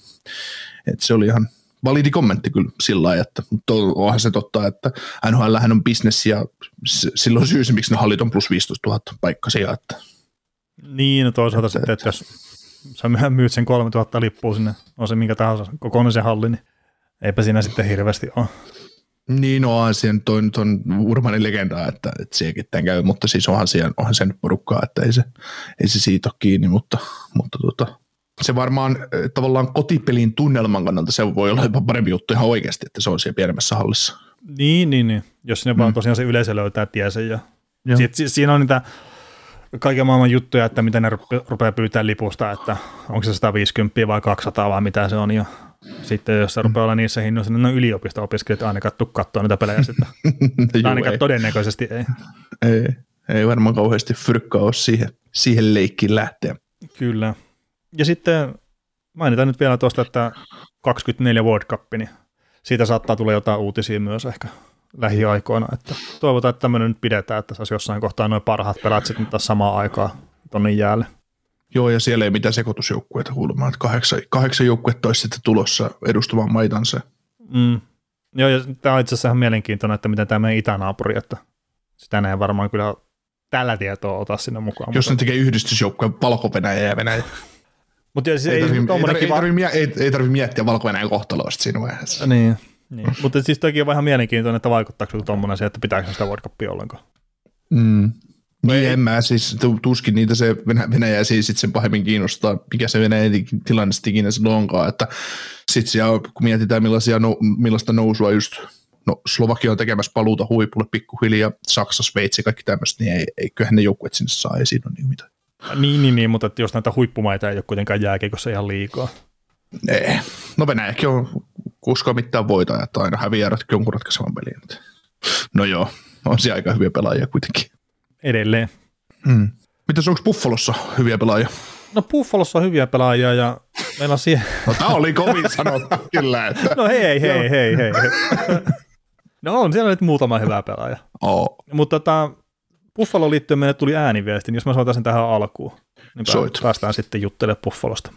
Et se oli ihan validi kommentti kyllä sillä lailla, että mutta onhan se totta, että NHL on bisnes ja silloin syy miksi ne hallit on plus 15 000 paikkaisia, että Niin, no toisaalta Että- sitten, että jos sä my- myyt sen 3000 lippua sinne, on se minkä tahansa kokoinen se halli, niin eipä siinä sitten hirveästi ole. Niin, no onhan siihen toi nyt on urbanin legenda, että, että sielläkin tämän käy, mutta siis onhan, siihen, onhan sen porukkaa, että ei se, ei se siitä ole kiinni, mutta, mutta tota, se varmaan eh, tavallaan kotipelin tunnelman kannalta se voi olla jopa parempi juttu ihan oikeasti, että se on siellä pienemmässä hallissa. Niin, niin, niin. Jos sinne mm. vaan tosiaan se yleisö löytää tiensä. Ja Sit, si, siinä on niitä kaiken maailman juttuja, että miten ne rupe- rupeaa pyytämään lipusta, että onko se 150 vai 200 vai mitä se on. Ja sitten jos se rupeaa olla niissä hinnoissa, niin no yliopisto-opiskelijat ainakaan tuu katsoa niitä pelejä sitten. Juu, ainakaan ei, todennäköisesti ei. ei, ei, varmaan kauheasti fyrkkaa ole siihen, siihen leikkiin lähteä. Kyllä. Ja sitten mainitaan nyt vielä tuosta, että 24 World Cup, niin siitä saattaa tulla jotain uutisia myös ehkä lähiaikoina. Että toivotaan, että tämmöinen nyt pidetään, että saisi jossain kohtaa noin parhaat pelaat sitten taas samaan aikaan tonne jäälle. Joo, ja siellä ei mitään sekoitusjoukkueita kuulemma, että kahdeksan, kahdeksan joukkuetta olisi sitten tulossa edustamaan maitansa. Mm. Joo, ja tämä on itse asiassa ihan mielenkiintoinen, että miten tämä meidän itänaapuri, että sitä ne ei varmaan kyllä tällä tietoa ota sinne mukaan. Jos ne mutta, tekee yhdistysjoukkueen valko ja Venäjä. mutta siis Ei, ei, tarvi, ei, tarvi, ei, tarvi, ei, ei tarvi miettiä valko kohtaloa siinä vaiheessa. Niin, niin. mutta siis toki on vähän mielenkiintoinen, että vaikuttaako tuommoinen se, että pitääkö sitä World Cupia ollenkaan. Mm. Niin ei- en mä siis, tu- tuskin niitä se Venä- Venäjä siis sit sen pahemmin kiinnostaa, mikä se Venäjän tilanne sitten ikinä se onkaan, että sit siellä, kun mietitään millaisia no, millaista nousua just, no Slovakia on tekemässä paluuta huipulle pikkuhiljaa, Saksa, Sveitsi, kaikki tämmöistä, niin ei, ei kyllähän ne joukkueet sinne saa, ei siinä ole niin mitään. Niin, niin, niin, mutta että jos näitä huippumaita ei ole kuitenkaan jääkiekossa ihan liikaa. Ei. No Venäjäkin on uskoa mitään voita, että aina häviää jonkun ratkaisevan pelin. No joo, on siellä aika hyviä pelaajia kuitenkin. Edelleen. Mm. Mitäs onko Buffalossa hyviä pelaajia? No Buffalossa on hyviä pelaajia ja meillä on siellä... No tää oli kovin sanottu kyllä, että... No hei, hei, hei, hei. no on siellä nyt muutama hyvä pelaaja. Oh. Mutta tota, Buffalo liittyen meille tuli ääniviesti, niin jos mä soitan sen tähän alkuun. niin Soit. päästään sitten juttelemaan Buffalosta.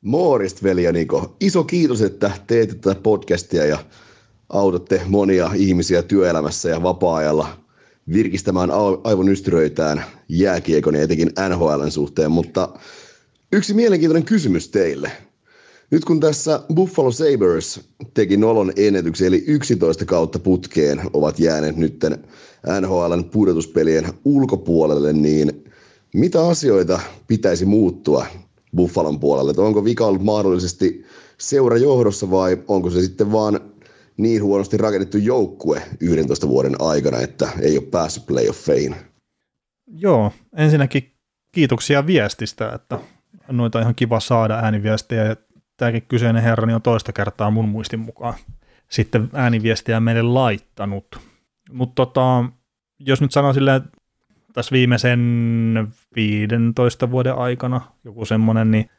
Moorist, veli ja Niko. Iso kiitos, että teette tätä podcastia ja autatte monia ihmisiä työelämässä ja vapaa-ajalla virkistämään aivonystyröitään jääkiekon ja etenkin NHLn suhteen, mutta yksi mielenkiintoinen kysymys teille. Nyt kun tässä Buffalo Sabres teki nolon ennätyksen, eli 11 kautta putkeen ovat jääneet nytten NHLn pudotuspelien ulkopuolelle, niin mitä asioita pitäisi muuttua Buffalon puolelle? Että onko vika ollut mahdollisesti seurajohdossa vai onko se sitten vaan niin huonosti rakennettu joukkue 11 vuoden aikana, että ei ole päässyt playoffeihin? Joo, ensinnäkin kiitoksia viestistä, että noita ihan kiva saada ääniviestejä. Tämäkin kyseinen herra niin on toista kertaa mun muistin mukaan sitten ääniviestiä meille laittanut. Mutta tota, jos nyt sanoo silleen, tässä viimeisen 15 vuoden aikana joku semmoinen, niin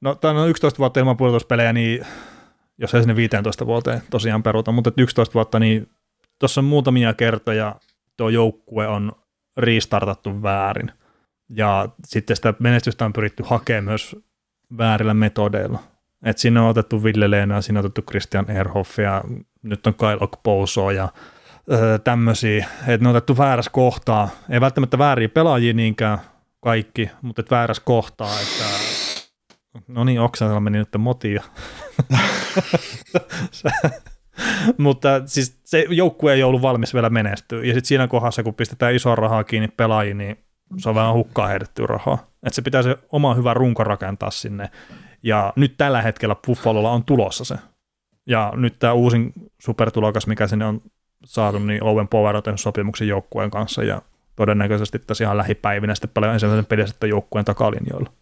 no tämä on 11 vuotta ilman pudotuspelejä, niin jos ei sinne 15 vuoteen tosiaan peruta, mutta 11 vuotta, niin tuossa on muutamia kertoja tuo joukkue on restartattu väärin. Ja sitten sitä menestystä on pyritty hakemaan myös väärillä metodeilla. Et siinä on otettu Ville Leena, siinä on otettu Christian Erhoff ja nyt on Kyle Okposo ja öö, tämmöisiä, että ne on otettu väärässä kohtaa. Ei välttämättä vääriä pelaajia niinkään kaikki, mutta väärässä kohtaa, että no niin, Oksanella meni nyt motio. mutta siis se joukkue ei ollut valmis vielä menestyä. Ja sitten siinä kohdassa, kun pistetään isoa rahaa kiinni pelaajiin, niin se on vähän hukkaa heitettyä rahaa. Että se pitää se oma hyvä runko rakentaa sinne. Ja nyt tällä hetkellä Buffalolla on tulossa se. Ja nyt tämä uusin supertulokas, mikä sinne on saatu, niin Owen Power on tehnyt sopimuksen joukkueen kanssa ja todennäköisesti tässä ihan lähipäivinä sitten paljon ensimmäisen sitten joukkueen takalinjoilla.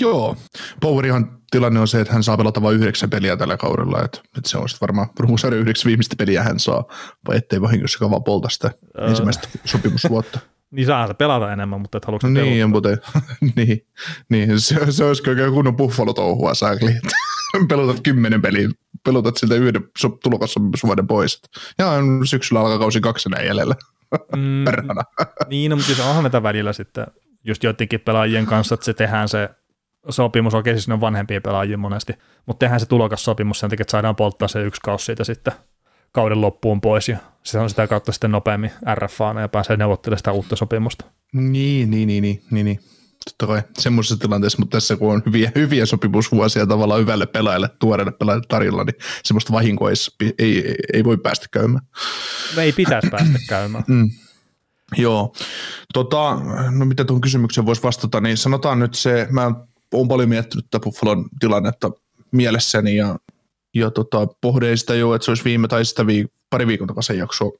Joo, Powerihan tilanne on se, että hän saa pelata vain yhdeksän peliä tällä kaudella, että, että se on sitten varmaan runsarja yhdeksän viimeistä peliä hän saa, vai ettei vahingossakaan vaan polta sitä Öö. ensimmäistä sopimusvuotta. Niin saa se pelata enemmän, mutta et haluatko No pelata? niin, mutta niin, niin, se, se olisi oikein kunnon buffalo-touhua saakli, että pelutat kymmenen peliä, pelutat siltä yhden so- tulokassopimusvuoden pois. Ja syksyllä alkaa kausi kaksi jäljellä. Mm, Perhana. niin, no, mutta onhan näitä välillä sitten just joidenkin pelaajien kanssa, että se tehdään se sopimus, okei siis ne on vanhempia pelaajia monesti, mutta tehdään se tulokassopimus sen takia, että saadaan polttaa se yksi kausi siitä sitten kauden loppuun pois ja se on sitä kautta sitten nopeammin RFA ja pääsee neuvottelemaan sitä uutta sopimusta. Niin, niin, niin, niin, niin, niin. Totta kai semmoisessa tilanteessa, mutta tässä kun on hyviä, hyviä sopimusvuosia tavallaan hyvälle pelaajalle, tuoreelle pelaajalle tarjolla, niin semmoista vahinkoa ei, ei, ei voi päästä käymään. Me ei pitäisi päästä käymään. Mm. Joo. Tota, no mitä tuohon kysymykseen voisi vastata, niin sanotaan nyt se, mä oon paljon miettinyt tätä Buffalon tilannetta mielessäni ja, ja tota, pohdin sitä jo, että se olisi viime tai sitä viik- pari viikon takaisin jaksoa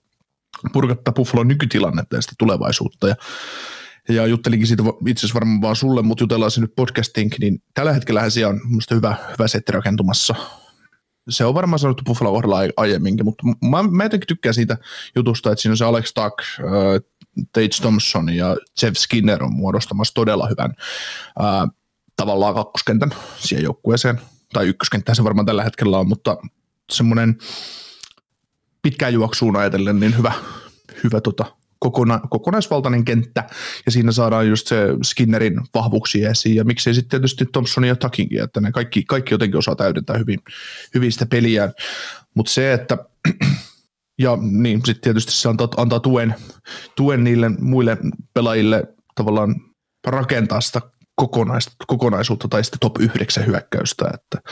purkattaa Buffalon nykytilannetta ja sitä tulevaisuutta ja ja juttelinkin siitä itse asiassa varmaan vaan sulle, mutta jutellaan se nyt podcastinkin, niin tällä hetkellä siellä on minusta hyvä, hyvä setti rakentumassa. Se on varmaan sanottu Buffalo kohdalla ai- aiemminkin, mutta mä, mä jotenkin tykkään siitä jutusta, että siinä on se Alex Tuck, äh, Tage Thompson ja Jeff Skinner on muodostamassa todella hyvän äh, tavallaan kakkoskentän siihen joukkueeseen, tai ykköskenttään se varmaan tällä hetkellä on, mutta semmoinen pitkään juoksuun ajatellen niin hyvä, hyvä tota, kokona, kokonaisvaltainen kenttä, ja siinä saadaan just se Skinnerin vahvuuksia esiin, ja miksei sitten tietysti Thompsonin ja Tuckinkin, että ne kaikki, kaikki jotenkin osaa täydentää hyvin, hyvin sitä peliään, mutta se, että ja niin, sitten tietysti se antaa, antaa tuen, tuen niille muille pelaajille tavallaan rakentaa sitä kokonais, kokonaisuutta tai sitten top 9 hyökkäystä, että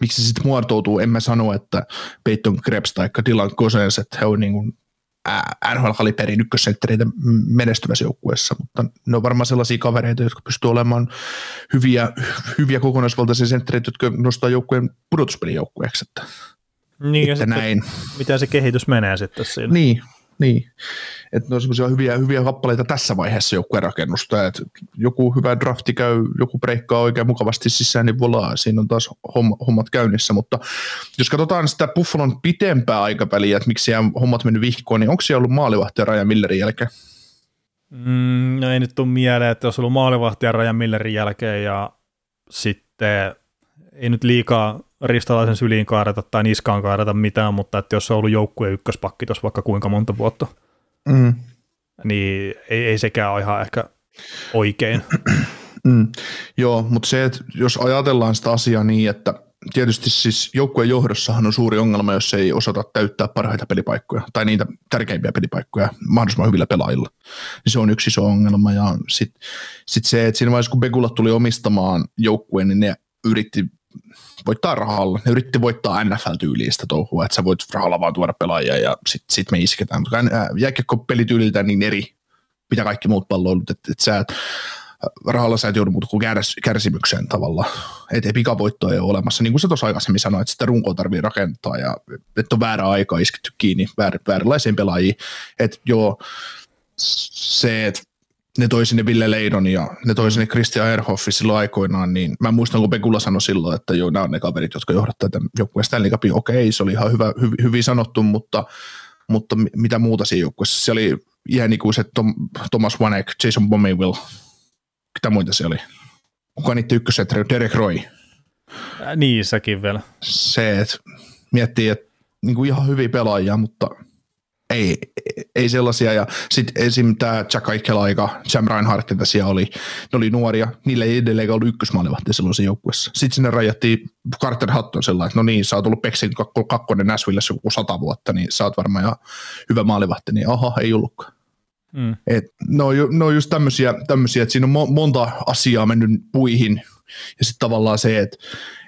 miksi se sitten muotoutuu, en mä sano, että Peyton Krebs tai Dylan Gosens, että he on niin kuin NHL-kaliberin ykkössenttereitä menestyvässä joukkueessa, mutta ne on varmaan sellaisia kavereita, jotka pystyy olemaan hyviä, hyviä kokonaisvaltaisia senttereitä, jotka nostaa joukkueen pudotuspelijoukkueeksi, Niin, ja että sitten, näin. miten se kehitys menee sitten siinä. Niin, niin. Että ne on semmoisia hyviä, hyviä kappaleita tässä vaiheessa joukkueen rakennusta, että joku hyvä drafti käy, joku breikkaa oikein mukavasti sisään, niin voilà, siinä on taas homma, hommat käynnissä, mutta jos katsotaan sitä Buffalon pitempää aikaväliä, että miksi siellä hommat mennyt vihkoon, niin onko siellä ollut maalivahti Rajan Millerin jälkeen? Mm, no ei nyt tule mieleen, että olisi ollut maalivahtia Rajan Millerin jälkeen ja sitten ei nyt liikaa ristalaisen syliin kaareta tai niskaan kaareta mitään, mutta että jos on ollut joukkueen ykköspakki tuossa vaikka kuinka monta vuotta, Mm. niin ei, ei sekään ole ihan ehkä oikein. Mm. Joo, mutta se, että jos ajatellaan sitä asiaa niin, että tietysti siis joukkueen johdossahan on suuri ongelma, jos ei osata täyttää parhaita pelipaikkoja tai niitä tärkeimpiä pelipaikkoja mahdollisimman hyvillä pelaajilla. Niin se on yksi iso ongelma ja sitten sit se, että siinä vaiheessa kun Begula tuli omistamaan joukkueen, niin ne yritti voittaa rahalla. Ne yritti voittaa NFL-tyylistä touhua, että sä voit rahalla vaan tuoda pelaajia ja sitten sit me isketään. Mutta jääkiekko pelityyliltä niin eri, mitä kaikki muut palloilut, että, että sä et, rahalla sä et joudu muuta kuin kärs, kärsimykseen tavalla. Että pikavoittoa ole olemassa. Niin kuin sä tuossa aikaisemmin sanoit, että sitä runkoa tarvii rakentaa ja että on väärä aika isketty kiinni väär, vääränlaisiin pelaajiin. Että joo, se, että ne toi sinne Ville Leidon ja ne toi sinne Christian Erhoffi silloin aikoinaan, niin mä muistan, kun Pekula sanoi silloin, että joo, nämä on ne kaverit, jotka johdattaa tämän joukkueen Stanley Cupin. Okei, se oli ihan hyvä, hyvin, hyvin sanottu, mutta, mutta mitä muuta siinä joukkueessa? Se oli ihan kuin se Tom, Thomas Wanek, Jason Bomiville, ketä muita se oli? Kuka niitä ykköseträ? Derek Roy. Äh, niin, sekin vielä. Se, että miettii, että niin kuin ihan hyviä pelaajia, mutta ei, ei sellaisia. Ja sitten esim. tämä Jack Aikela-aika, Sam Reinhardt, että siellä oli, ne oli nuoria, niille ei edelleen ollut ykkösmaalivahti silloin se joukkuessa. Sitten sinne rajattiin Carter Hutton sellainen, että no niin, sä oot ollut Peksin kakkonen Nashville joku sata vuotta, niin sä oot varmaan ihan hyvä maalivahti, niin aha, ei ollutkaan. Mm. Et no, no just tämmöisiä, tämmöisiä, että siinä on monta asiaa mennyt puihin, ja sitten tavallaan se, että,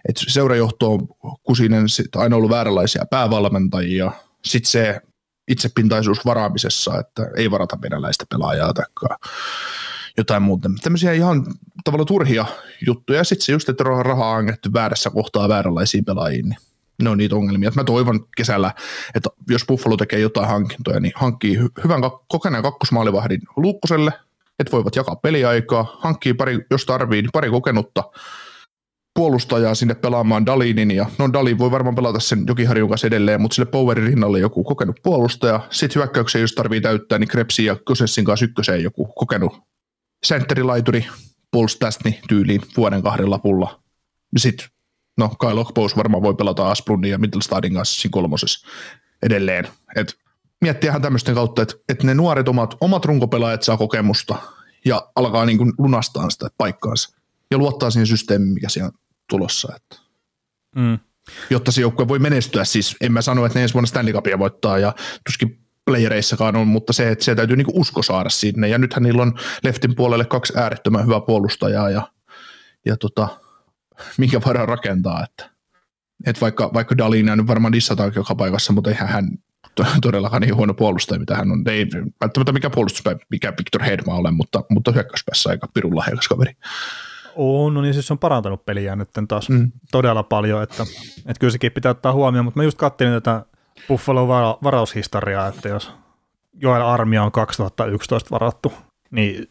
että seurajohto on kusinen sit aina ollut vääränlaisia päävalmentajia, sitten se itsepintaisuus varaamisessa, että ei varata venäläistä pelaajaa tai jotain muuta. Tämmöisiä ihan tavallaan turhia juttuja. Sitten se just, että rahaa on angettu väärässä kohtaa vääränlaisiin pelaajiin, niin ne on niitä ongelmia. Mä toivon kesällä, että jos Buffalo tekee jotain hankintoja, niin hankkii hyvän kokeneen kakkosmaalivahdin Luukkoselle, että voivat jakaa peliaikaa, hankkii pari, jos tarvii, niin pari kokenutta puolustajaa sinne pelaamaan Dalinin, ja no Dalin voi varmaan pelata sen Jokiharjun kanssa edelleen, mutta sille Powerin rinnalle joku kokenut puolustaja. Sitten hyökkäyksiä, jos tarvii täyttää, niin Krepsi ja Kosessin kanssa ykköseen joku kokenut sentterilaituri, Puls Tästni tyyliin vuoden kahden lapulla. Sitten no Kai Lockpous varmaan voi pelata Asplundin ja Mittelstadin kanssa siinä kolmosessa edelleen. Et miettiähän tämmöisten kautta, että, että ne nuoret omat, omat runkopelaajat saa kokemusta ja alkaa niin kuin lunastaa sitä paikkaansa ja luottaa siihen systeemiin, mikä siellä tulossa. Että. Mm. Jotta se joukkue voi menestyä, siis en mä sano, että ne ensi vuonna Stanley Cupia voittaa ja tuskin playereissakaan on, mutta se, että se täytyy niin usko saada sinne. Ja nythän niillä on leftin puolelle kaksi äärettömän hyvää puolustajaa ja, ja tota, minkä voidaan rakentaa. Että, että vaikka, vaikka Dalina nyt varmaan dissataan joka paikassa, mutta eihän hän todellakaan niin huono puolustaja, mitä hän on. Ei välttämättä mikä puolustuspäin, mikä Victor Hedma ole, mutta, mutta hyökkäyspäässä aika pirun lahjakas kaveri. On, no niin siis on parantanut peliä nyt taas mm. todella paljon, että, että kyllä sekin pitää ottaa huomioon, mutta mä just katselin tätä Buffalo vara- varaushistoriaa, että jos Joel Armia on 2011 varattu, niin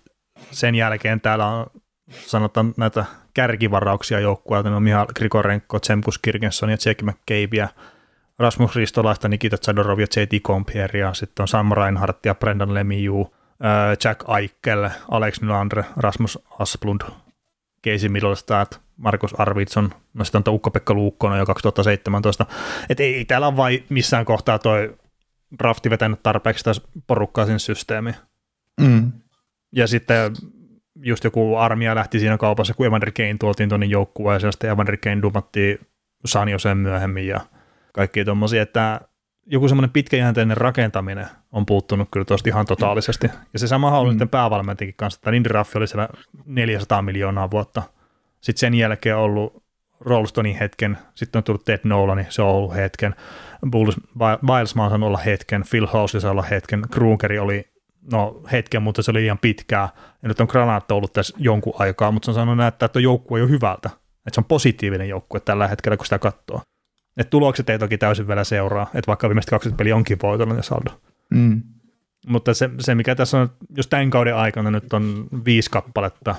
sen jälkeen täällä on sanotaan näitä kärkivarauksia joukkueelta, ne on Mihal Grigorenko, Tsemkus Kirgenson ja Jake McCabe ja Rasmus Ristolaista, Nikita Zadorov ja J.T. Compier ja sitten on Sam Reinhardt ja Brendan Lemieux, Jack Eichel, Alex Nylander, Rasmus Asplund, Casey Middlestad, Markus Arvidsson, no sitten on Ukko-Pekka Luukkonen jo 2017. Että ei täällä ole vain missään kohtaa toi drafti vetänyt tarpeeksi tässä porukkaa sinne systeemiin. Mm. Ja sitten just joku armia lähti siinä kaupassa, kun Evander Kane tuotiin tuonne joukkueeseen, ja sitten Evander Kane dumattiin sen myöhemmin ja kaikki tuommoisia, että joku semmoinen pitkäjänteinen rakentaminen on puuttunut kyllä tuosta ihan totaalisesti. Ja se sama on mm. nyt päävalmentajakin kanssa, että Lindy Raffi oli siellä 400 miljoonaa vuotta. Sitten sen jälkeen ollut Rolstonin hetken, sitten on tullut Ted Nolan, se on ollut hetken, Bulls, Biles on olla hetken, Phil House saa olla hetken, Krugeri oli no hetken, mutta se oli liian pitkää, ja nyt on Granaat ollut tässä jonkun aikaa, mutta se on sanonut näyttää, että joukkue jo hyvältä, että se on positiivinen joukkue tällä hetkellä, kun sitä katsoo. Et tulokset ei toki täysin vielä seuraa, että vaikka viimeiset 20 peliä onkin voitollinen saldo. Mm. Mutta se, se, mikä tässä on, jos tämän kauden aikana nyt on viisi kappaletta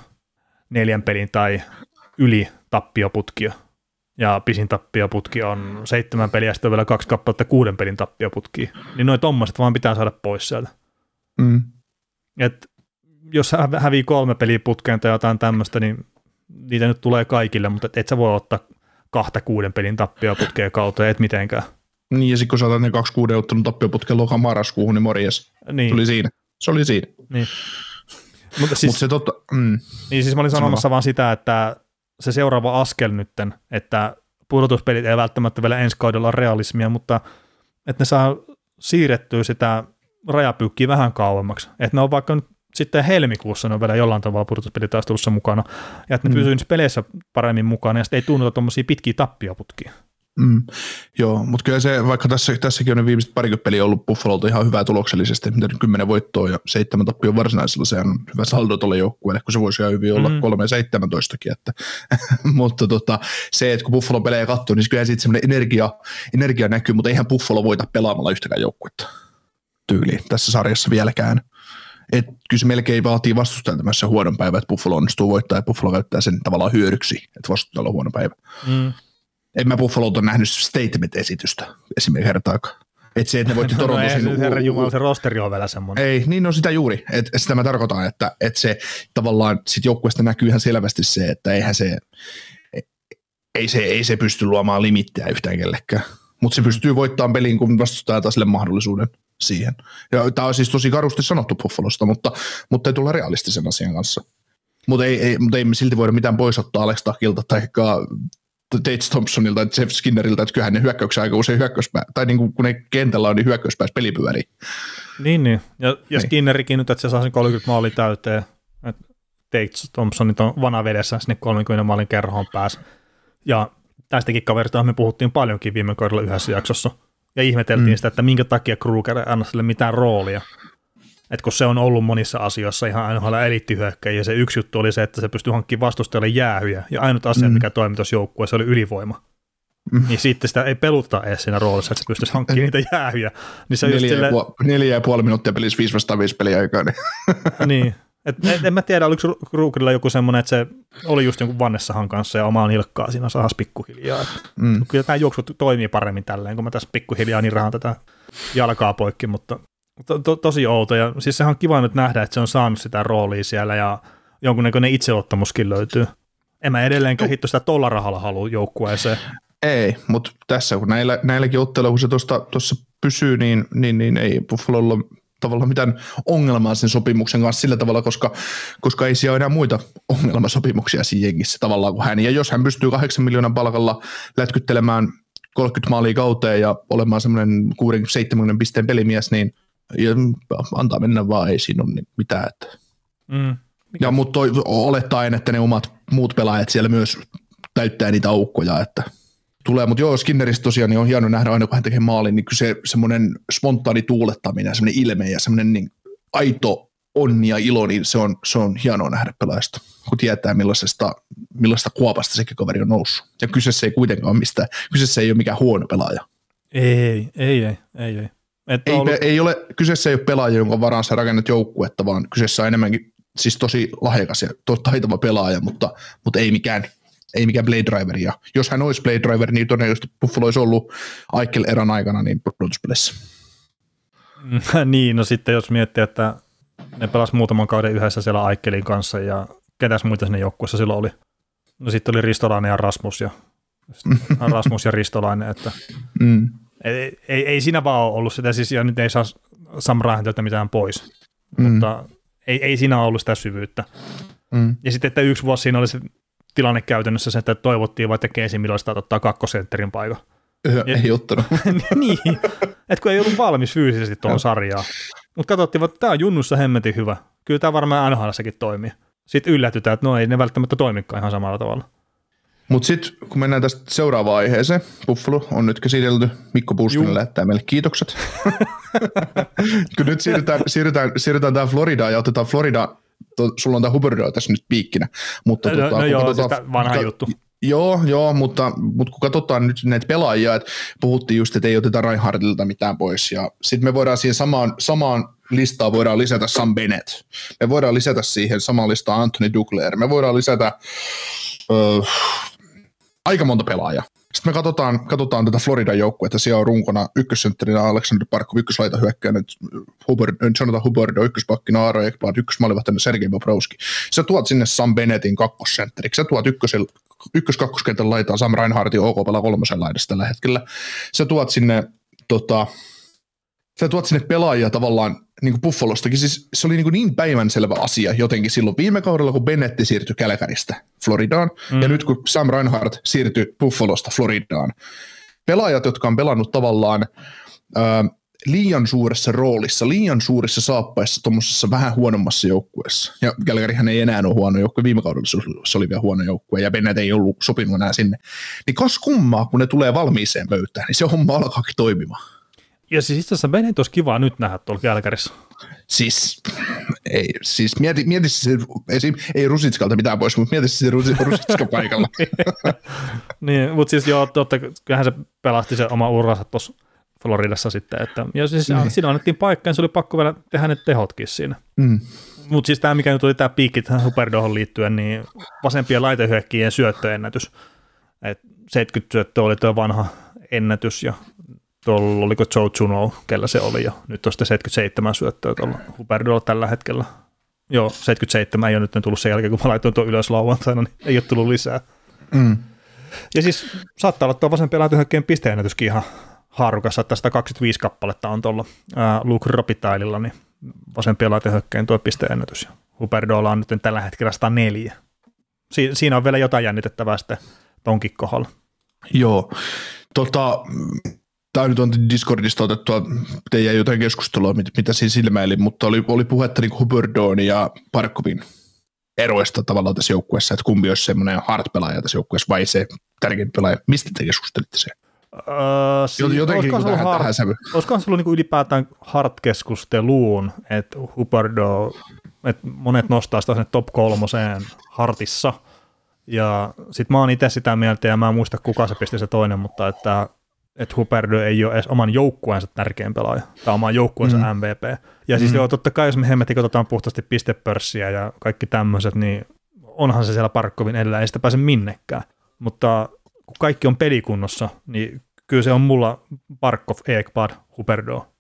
neljän pelin tai yli tappioputkia, ja pisin tappioputki on seitsemän peliä, sitten on vielä kaksi kappaletta kuuden pelin tappioputkia, niin noin tommoset vaan pitää saada pois sieltä. Mm. Et jos hävii kolme peliä putkeen tai jotain tämmöistä, niin niitä nyt tulee kaikille, mutta et sä voi ottaa kahta kuuden pelin tappioputkea kautta, et mitenkään. Niin, ja sitten kun saatat ne kaksi kuuden ottanut tappioputkea loka marraskuuhun, niin morjes. Niin. Tuli siinä. Se oli siinä. Niin. Mutta siis, Mutta se totta, mm, niin siis mä olin Sano sanomassa vaan sitä, että se seuraava askel nytten, että pudotuspelit ei välttämättä vielä ensi kaudella ole realismia, mutta että ne saa siirrettyä sitä rajapyykkiä vähän kauemmaksi. Että ne on vaikka nyt sitten helmikuussa ne on vielä jollain tavalla pudotuspelitaistelussa mukana, ja että ne Mm. pysyy niissä peleissä paremmin mukana, ja sitten ei tunnuta tuommoisia pitkiä tappioputkia. mm, joo, mutta kyllä se, vaikka tässä, tässäkin on ne viimeiset parikymmentä peliä ollut Buffalolta ihan hyvää tuloksellisesti, mitä nyt kymmenen voittoa ja seitsemän tappia varsinaisella, se on hyvä saldo tuolle joukkueelle, kun se voisi ihan hyvin olla Mm. kolme ja 17kin, että, mutta tota, se, että kun Buffalo pelejä katsoo, niin kyllä siitä semmoinen energia, energia näkyy, mutta eihän Buffalo voita pelaamalla yhtäkään joukkuetta tyyliin tässä sarjassa vieläkään. Et kyllä se melkein vaatii vastustajan tämmöisessä huonon päivän, että Buffalo onnistuu voittaa ja Buffalo käyttää sen tavallaan hyödyksi, että vastustajalla on huono päivä. Mm. En mä Buffalolta nähnyt statement-esitystä esimerkiksi kertaakaan. Että se, että ne voitti Toronto no, ei, herra Jumala, se rosteri on vielä semmoinen. Ei, niin on sitä juuri. Et, sitä mä tarkoitan, että, että se tavallaan sit joukkueesta näkyy ihan selvästi se, että eihän se, ei se, ei se pysty luomaan limittejä yhtään kellekään. Mutta se pystyy voittamaan peliin, kun vastustaa taas sille mahdollisuuden siihen. Ja tämä on siis tosi karusti sanottu Buffalosta, mutta, mutta ei tulla realistisen asian kanssa. Mutta ei, ei, mutta ei me silti voida mitään pois ottaa Alex Takilta tai Tate Thompsonilta tai Jeff Skinnerilta, että kyllähän ne hyökkäyksen aika usein hyökkäyspää, tai niin kuin, kun ne kentällä on, niin hyökkäyspäässä peli pyörii. Niin, niin. Ja, ja Niin. Skinnerikin nyt, että se saa sen 30 maalia täyteen. Että Tate Thompsonit on vanavedessä sinne 30 maalin kerhoon pääsi. Ja tästäkin kaverista me puhuttiin paljonkin viime kaudella yhdessä jaksossa. Ja ihmeteltiin Mm. sitä, että minkä takia Kruger ei anna sille mitään roolia. Et kun se on ollut monissa asioissa ihan aina eliittihyökkäjä, ja se yksi juttu oli se, että se pystyi hankkimaan vastustajalle jäähyjä, ja ainut asia, Mm. mikä toimi tuossa joukkueessa, oli ylivoima. Mm. Niin sitten sitä ei peluttaa edes siinä roolissa, että se pystyisi hankkimaan niitä jäähyjä. Niin se Neljä, ja silleen, puoli, neljä ja puoli minuuttia pelissä 5 vastaan 5 peliaikaa. Niin. niin. Et, et, en mä tiedä, oliko Ru- Krugerilla joku semmoinen, että se oli just jonkun Vannessahan kanssa ja omaa nilkkaa siinä sahas pikkuhiljaa. Et Mm. kyllä tämä juoksu toimii paremmin tälleen, kun mä tässä pikkuhiljaa niin rahan tätä jalkaa poikki, mutta to, to, tosi outo. Ja siis sehän on kiva nyt nähdä, että se on saanut sitä roolia siellä ja jonkunnäköinen itseottamuskin löytyy. En mä edelleenkään hitto sitä tolla rahalla halua joukkueeseen. Ei, mutta tässä kun näillä, näilläkin otteilla, kun se tuossa pysyy, niin, niin, niin ei Buffalolla tavallaan mitään ongelmaa sen sopimuksen kanssa sillä tavalla, koska, koska ei siellä ole enää muita ongelmasopimuksia siinä jengissä tavallaan kuin hän. Ja jos hän pystyy 8 miljoonan palkalla lätkyttelemään 30 maalia kauteen ja olemaan semmoinen 60-70 pisteen pelimies, niin antaa mennä vaan, ei siinä ole mitään. Että. Mm. Ja mutta olettaen, että ne omat muut pelaajat siellä myös täyttää niitä aukkoja, että tulee. Mutta joo, Skinneristä tosiaan niin on hieno nähdä aina, kun hän tekee maalin, niin kyllä se semmoinen spontaani tuulettaminen, semmoinen ilme ja semmoinen niin aito onni ja ilo, niin se on, se on hienoa nähdä pelaajasta, kun tietää millaisesta, millaista kuopasta sekin kaveri on noussut. Ja kyseessä ei kuitenkaan ole mistään, kyseessä ei ole mikään huono pelaaja. Ei, ei, ei, ei, ei. Et Ei, ollut, pe- ei ole, kyseessä ei ole pelaaja, jonka varaan sä rakennat joukkuetta, vaan kyseessä on enemmänkin siis tosi lahjakas ja to, taitava pelaaja, mutta, mutta ei mikään ei mikään Blade Driver. Ja jos hän olisi Blade Driver, niin todennäköisesti Buffalo olisi ollut Aikel eran aikana niin pudotuspeleissä. niin, no sitten jos miettii, että ne pelas muutaman kauden yhdessä siellä Aikkelin kanssa ja ketäs muita sinne joukkueessa silloin oli. No sitten oli Ristolainen ja Rasmus ja Rasmus ja Ristolainen, että Mm. ei, ei, ei siinä vaan ole ollut sitä, siis ja nyt ei saa Sam mitään pois, Mm. mutta ei, ei siinä ollut sitä syvyyttä. Mm. Ja sitten, että yksi vuosi siinä oli se tilanne käytännössä se, että toivottiin vaikka Casey Milloista ottaa kakkosentterin paikan. Öö, Ei ottanut. niin, että kun ei ollut valmis fyysisesti tuohon sarjaan. Mutta katsottiin, että tämä on junnussa hemmetin hyvä. Kyllä tämä varmaan nhl toimii. Sitten yllätytään, että no ei ne välttämättä toimikaan ihan samalla tavalla. Mutta sitten kun mennään tästä seuraavaan aiheeseen, Buffalo on nyt käsitelty, Mikko Puustinen lähettää meille kiitokset. kun nyt siirrytään, siirrytään, siirrytään tähän Floridaan ja otetaan Florida, to, sulla on tämä Huberdeau tässä nyt piikkinä. Mutta No, tota, no joo, katsotaan- siis vanha ka- juttu. Joo, joo mutta, mutta kun katsotaan nyt näitä pelaajia, että puhuttiin just, että ei oteta Reinhardtilta mitään pois, ja sitten me voidaan siihen samaan, samaan listaan voidaan lisätä Sam Bennett, me voidaan lisätä siihen samaan listaan Anthony Duclair, me voidaan lisätä öö, aika monta pelaajaa. Sitten me katsotaan, katsotaan tätä Floridan joukkuetta, siellä on runkona ykkössentterinä Alexander Parkov, ykköslaita hyökkäinen, Hubbard, Jonathan Hubbard, ykköspakkina Aaro Ekblad, ykkösmaalivahtina Sergei Bobrovski. Sä tuot sinne Sam Bennettin kakkosentteriksi, sä tuot ykkösel, ykkös-kakkoskentän laitaan Sam Reinhardtin OK pelaa kolmosen laidassa tällä hetkellä. Sä tuot sinne tota, sä tuot sinne pelaajia tavallaan niin kuin Buffalostakin, siis se oli niin, kuin niin päivänselvä asia jotenkin silloin viime kaudella, kun Bennetti siirtyi Kälkäristä Floridaan, mm. ja nyt kun Sam Reinhardt siirtyi Buffalosta Floridaan. Pelaajat, jotka on pelannut tavallaan ö, liian suuressa roolissa, liian suurissa saappaissa tuommoisessa vähän huonommassa joukkueessa. Ja Kälkärihän ei enää ole huono joukkue, viime kaudella se oli vielä huono joukkue, ja Bennett ei ollut sopinut enää sinne. Niin kas kummaa, kun ne tulee valmiiseen pöytään, niin se homma alkaakin toimimaan. Ja siis itse asiassa Bennett olisi kiva nyt nähdä tuolla Kälkärissä. Siis, ei, siis mieti, mieti se, esim, ei Rusitskalta mitään pois, mutta mieti se Rusitska paikalla. niin, mutta siis joo, totta, kyllähän se pelasti se oma uransa tuossa Floridassa sitten, että ja siis niin. siinä annettiin paikka, ja se oli pakko vielä tehdä ne tehotkin siinä. Mm. Mutta siis tämä, mikä nyt oli tämä piikki tähän Superdohon liittyen, niin vasempien laitehyökkien syöttöennätys. Et 70 syöttöä oli tuo vanha ennätys, ja tuolla oliko Joe Juno, kellä se oli, ja nyt on sitten 77 syöttöä tuolla Huberdolla tällä hetkellä. Joo, 77 ei ole nyt tullut sen jälkeen, kun mä laitoin tuon ylös lauantaina, niin ei ole tullut lisää. Mm. Ja siis saattaa olla tuo vasempi laitohyökkeen pisteennätyskin ihan haarukassa, että 125 kappaletta on tuolla ää, Luke Robitaililla, niin vasempien laitohyökkeen tuo pisteennätys. Ja Huberdolla on nyt tällä hetkellä 104. Si- siinä on vielä jotain jännitettävää sitten tonkin kohdalla. Joo, tota, tämä nyt on Discordista otettua teidän jotain keskustelua, mitä siinä silmäili, mutta oli, oli puhetta niin Hubbardon ja Parkovin eroista tavallaan tässä joukkueessa, että kumpi olisi semmoinen hard-pelaaja tässä joukkueessa vai se tärkein pelaaja. Mistä te keskustelitte se? Öö, siis Jotenkin olisiko tähän, hard, tähän sävy. Olisikohan se ollut niin ylipäätään hard-keskusteluun, että Hubardo, että monet nostaa sitä sinne top kolmoseen hartissa, ja sitten mä oon itse sitä mieltä, ja mä en muista kuka se pisti se toinen, mutta että että Huperdo ei ole edes oman joukkueensa tärkein pelaaja, tai oman joukkueensa mm. MVP. Ja siis mm. joo, totta kai jos me hemmetin katsotaan puhtaasti pistepörssiä ja kaikki tämmöiset, niin onhan se siellä Parkkovin edellä, ei sitä pääse minnekään. Mutta kun kaikki on pelikunnossa, niin kyllä se on mulla Parkov, Ekpad, Huperdo.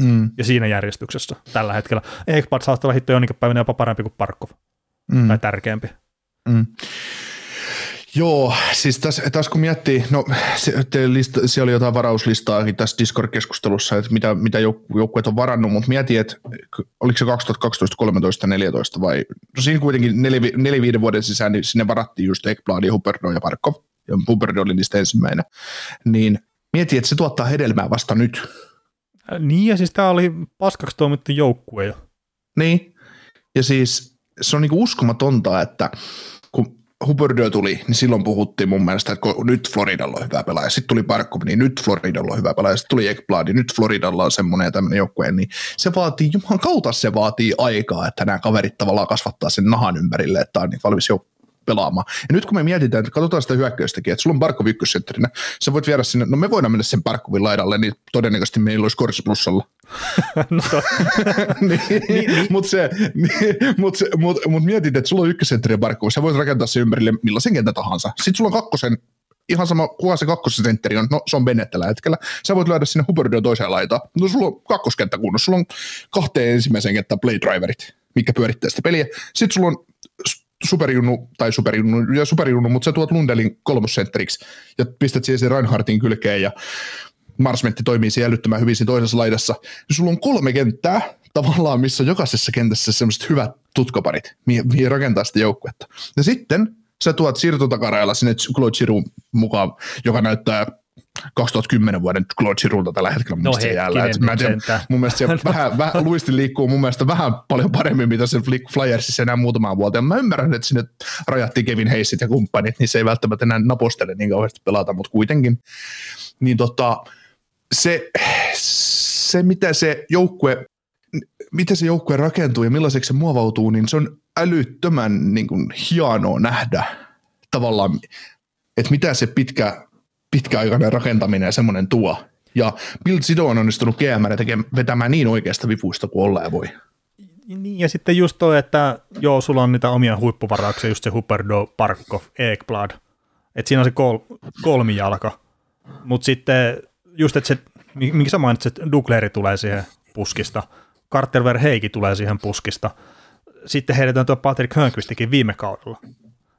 Mm. Ja siinä järjestyksessä tällä hetkellä. Ekpad saattaa olla hitto jonnekin päivänä jopa parempi kuin Parkov. Mm. Tai tärkeämpi. Mm. Joo, siis tässä, tässä kun miettii, no se, lista, siellä oli jotain varauslistaa tässä Discord-keskustelussa, että mitä, mitä joukkueet on varannut, mutta mietin, että oliko se 2012, 13, 14 vai, no siinä kuitenkin neljä, neljä viiden vuoden sisään, niin sinne varattiin just Ekblad Huberdo ja Parkov, ja Huberdo oli niistä ensimmäinen, niin mietin, että se tuottaa hedelmää vasta nyt. Niin, ja siis tämä oli paskaksi toimittu joukkue jo. Niin, ja siis se on niinku uskomatonta, että Huberdeau tuli, niin silloin puhuttiin mun mielestä, että nyt Floridalla on hyvä pelaaja. Sitten tuli Barkov, niin nyt Floridalla on hyvä pelaaja. Sitten tuli Ekblad, niin nyt Floridalla on semmoinen ja tämmöinen joukkue. Niin se vaatii, juman kautta se vaatii aikaa, että nämä kaverit tavallaan kasvattaa sen nahan ympärille, että on niin valmis joukko pelaamaan. Ja nyt kun me mietitään, että katsotaan sitä hyökkäystäkin, että sulla on Barkov ykkössentterinä, sä voit viedä sinne, no me voidaan mennä sen Barkovin laidalle, niin todennäköisesti meillä olisi Korsi plussalla. no, niin, niin. Mutta se, niin, mut se, mut, mut mietit, että sulla on ykkössentteri Barkov, sä voit rakentaa se ympärille millaisen kentän tahansa. Sitten sulla on kakkosen ihan sama, kuka se kakkosentteri on, no se on Bennett tällä hetkellä. Sä voit lyödä sinne Huberdio toiseen laitaan. No sulla on kakkoskenttä kunnossa, sulla on kahteen ensimmäiseen kenttään play driverit, mikä pyörittää sitä peliä. Sitten sulla on superjunnu, tai superjunnu, ja superjunnu, mutta sä tuot Lundelin kolmosentteriksi ja pistät siihen sen Reinhardtin kylkeen ja Marsmentti toimii siellä älyttömän hyvin siinä toisessa laidassa. Ja sulla on kolme kenttää tavallaan, missä on jokaisessa kentässä semmoiset hyvät tutkoparit, mihin rakentaa sitä joukkuetta. Ja sitten sä tuot siirtotakarailla sinne Claude Giroux mukaan, joka näyttää 2010 vuoden Claude Giroulta tällä hetkellä no jäällä. mä tiedän, mun mielestä se vähän, vähän, luisti liikkuu mun mielestä vähän paljon paremmin, mitä se Flyersissa enää muutamaan vuoteen. Mä ymmärrän, että sinne rajattiin Kevin Heisit ja kumppanit, niin se ei välttämättä enää napostele niin kauheasti pelata, mutta kuitenkin. Niin tota, se, se, mitä se joukkue miten se joukkue rakentuu ja millaiseksi se muovautuu, niin se on älyttömän niin kuin, hienoa nähdä tavallaan, että mitä se pitkä pitkäaikainen rakentaminen ja semmoinen tuo. Ja Bill Sido on onnistunut GM vetämään niin oikeasta vipuista kuin ollaan voi. Niin, ja sitten just toi, että joo, sulla on niitä omia huippuvarauksia, just se Huberdo, Parkov, Ekblad, että siinä on se kol, kolmijalka, mutta sitten just, että se, minkä sä mainitsit, Dugleri tulee siihen puskista, Carter Verheiki tulee siihen puskista, sitten heitetään tuo Patrick Hörnqvistikin viime kaudella.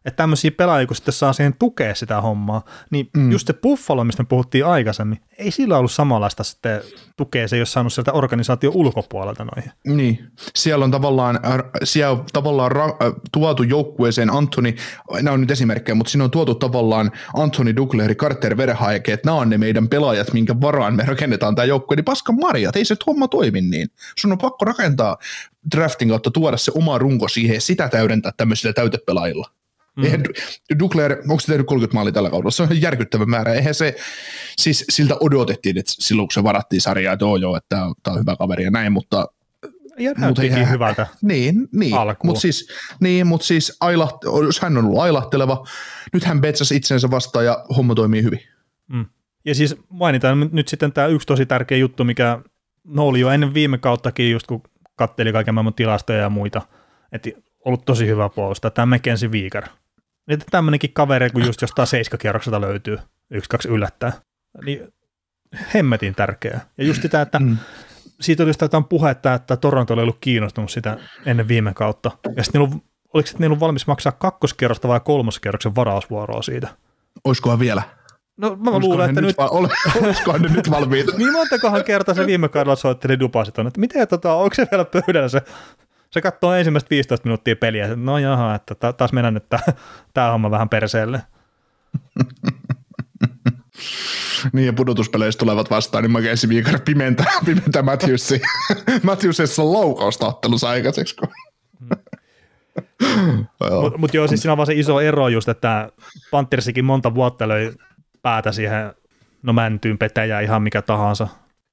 Että tämmöisiä pelaajia, kun sitten saa siihen tukea sitä hommaa, niin mm. just se Buffalo, mistä me puhuttiin aikaisemmin, ei sillä ollut samanlaista sitten tukea, se ei ole saanut sieltä organisaation ulkopuolelta noihin. Niin, siellä on tavallaan, äh, siellä on tavallaan ra- äh, tuotu joukkueeseen Anthony, nämä on nyt esimerkkejä, mutta siinä on tuotu tavallaan Anthony Dougleri, Carter Verhaeke, että nämä on ne meidän pelaajat, minkä varaan me rakennetaan tämä joukkue, niin paskan marjat, ei se homma toimi niin. Sun on pakko rakentaa draftin kautta tuoda se oma runko siihen ja sitä täydentää tämmöisillä täytepelaajilla. Mm. Eihän Dugler, onko se tehnyt 30 maalia tällä kaudella? Se on järkyttävä määrä. Eihän se, siis siltä odotettiin, että silloin kun se varattiin sarjaa, että joo, joo, että tämä on hyvä kaveri ja näin, mutta ja näyttikin eihän, hyvältä Niin, niin mutta siis, niin, mut siis ailaht, hän on ollut ailahteleva. Nyt hän betsasi itsensä vastaan ja homma toimii hyvin. Mm. Ja siis mainitaan nyt sitten tämä yksi tosi tärkeä juttu, mikä no oli jo ennen viime kauttakin, just kun katteli kaiken maailman tilastoja ja muita, että ollut tosi hyvä puolustaja, tämä McKenzie Viikar. Että tämmöinenkin kaveri, kun just jostain seiskakierrokselta löytyy, yksi, kaksi yllättää, niin hemmetin tärkeää. Ja just sitä, että mm. siitä oli jotain puhetta, että Toronto oli ollut kiinnostunut sitä ennen viime kautta. Ja sitten niillä, oliko sitten niillä valmis maksaa kakkoskierrosta vai kolmoskierroksen varausvuoroa siitä? Olisikohan vielä? No mä luulen, että nyt... Va- olisikohan ne nyt valmiita? niin montakohan kertaa se viime kaudella soitteli dupasit on, että miten tota, onko se vielä pöydällä se se katsoo ensimmäistä 15 minuuttia peliä, että no jaha, että taas mennään nyt tämä homma vähän perseelle. niin, ja pudotuspeleissä tulevat vastaan, niin Mackenzie Viikar pimentää, pimentää Matthewsi. Matthewsissa on ottelussa aikaiseksi. Mutta mut joo, siis siinä on vaan se iso ero just, että Panthersikin monta vuotta löi päätä siihen, no mäntyyn, petäjää, ihan mikä tahansa.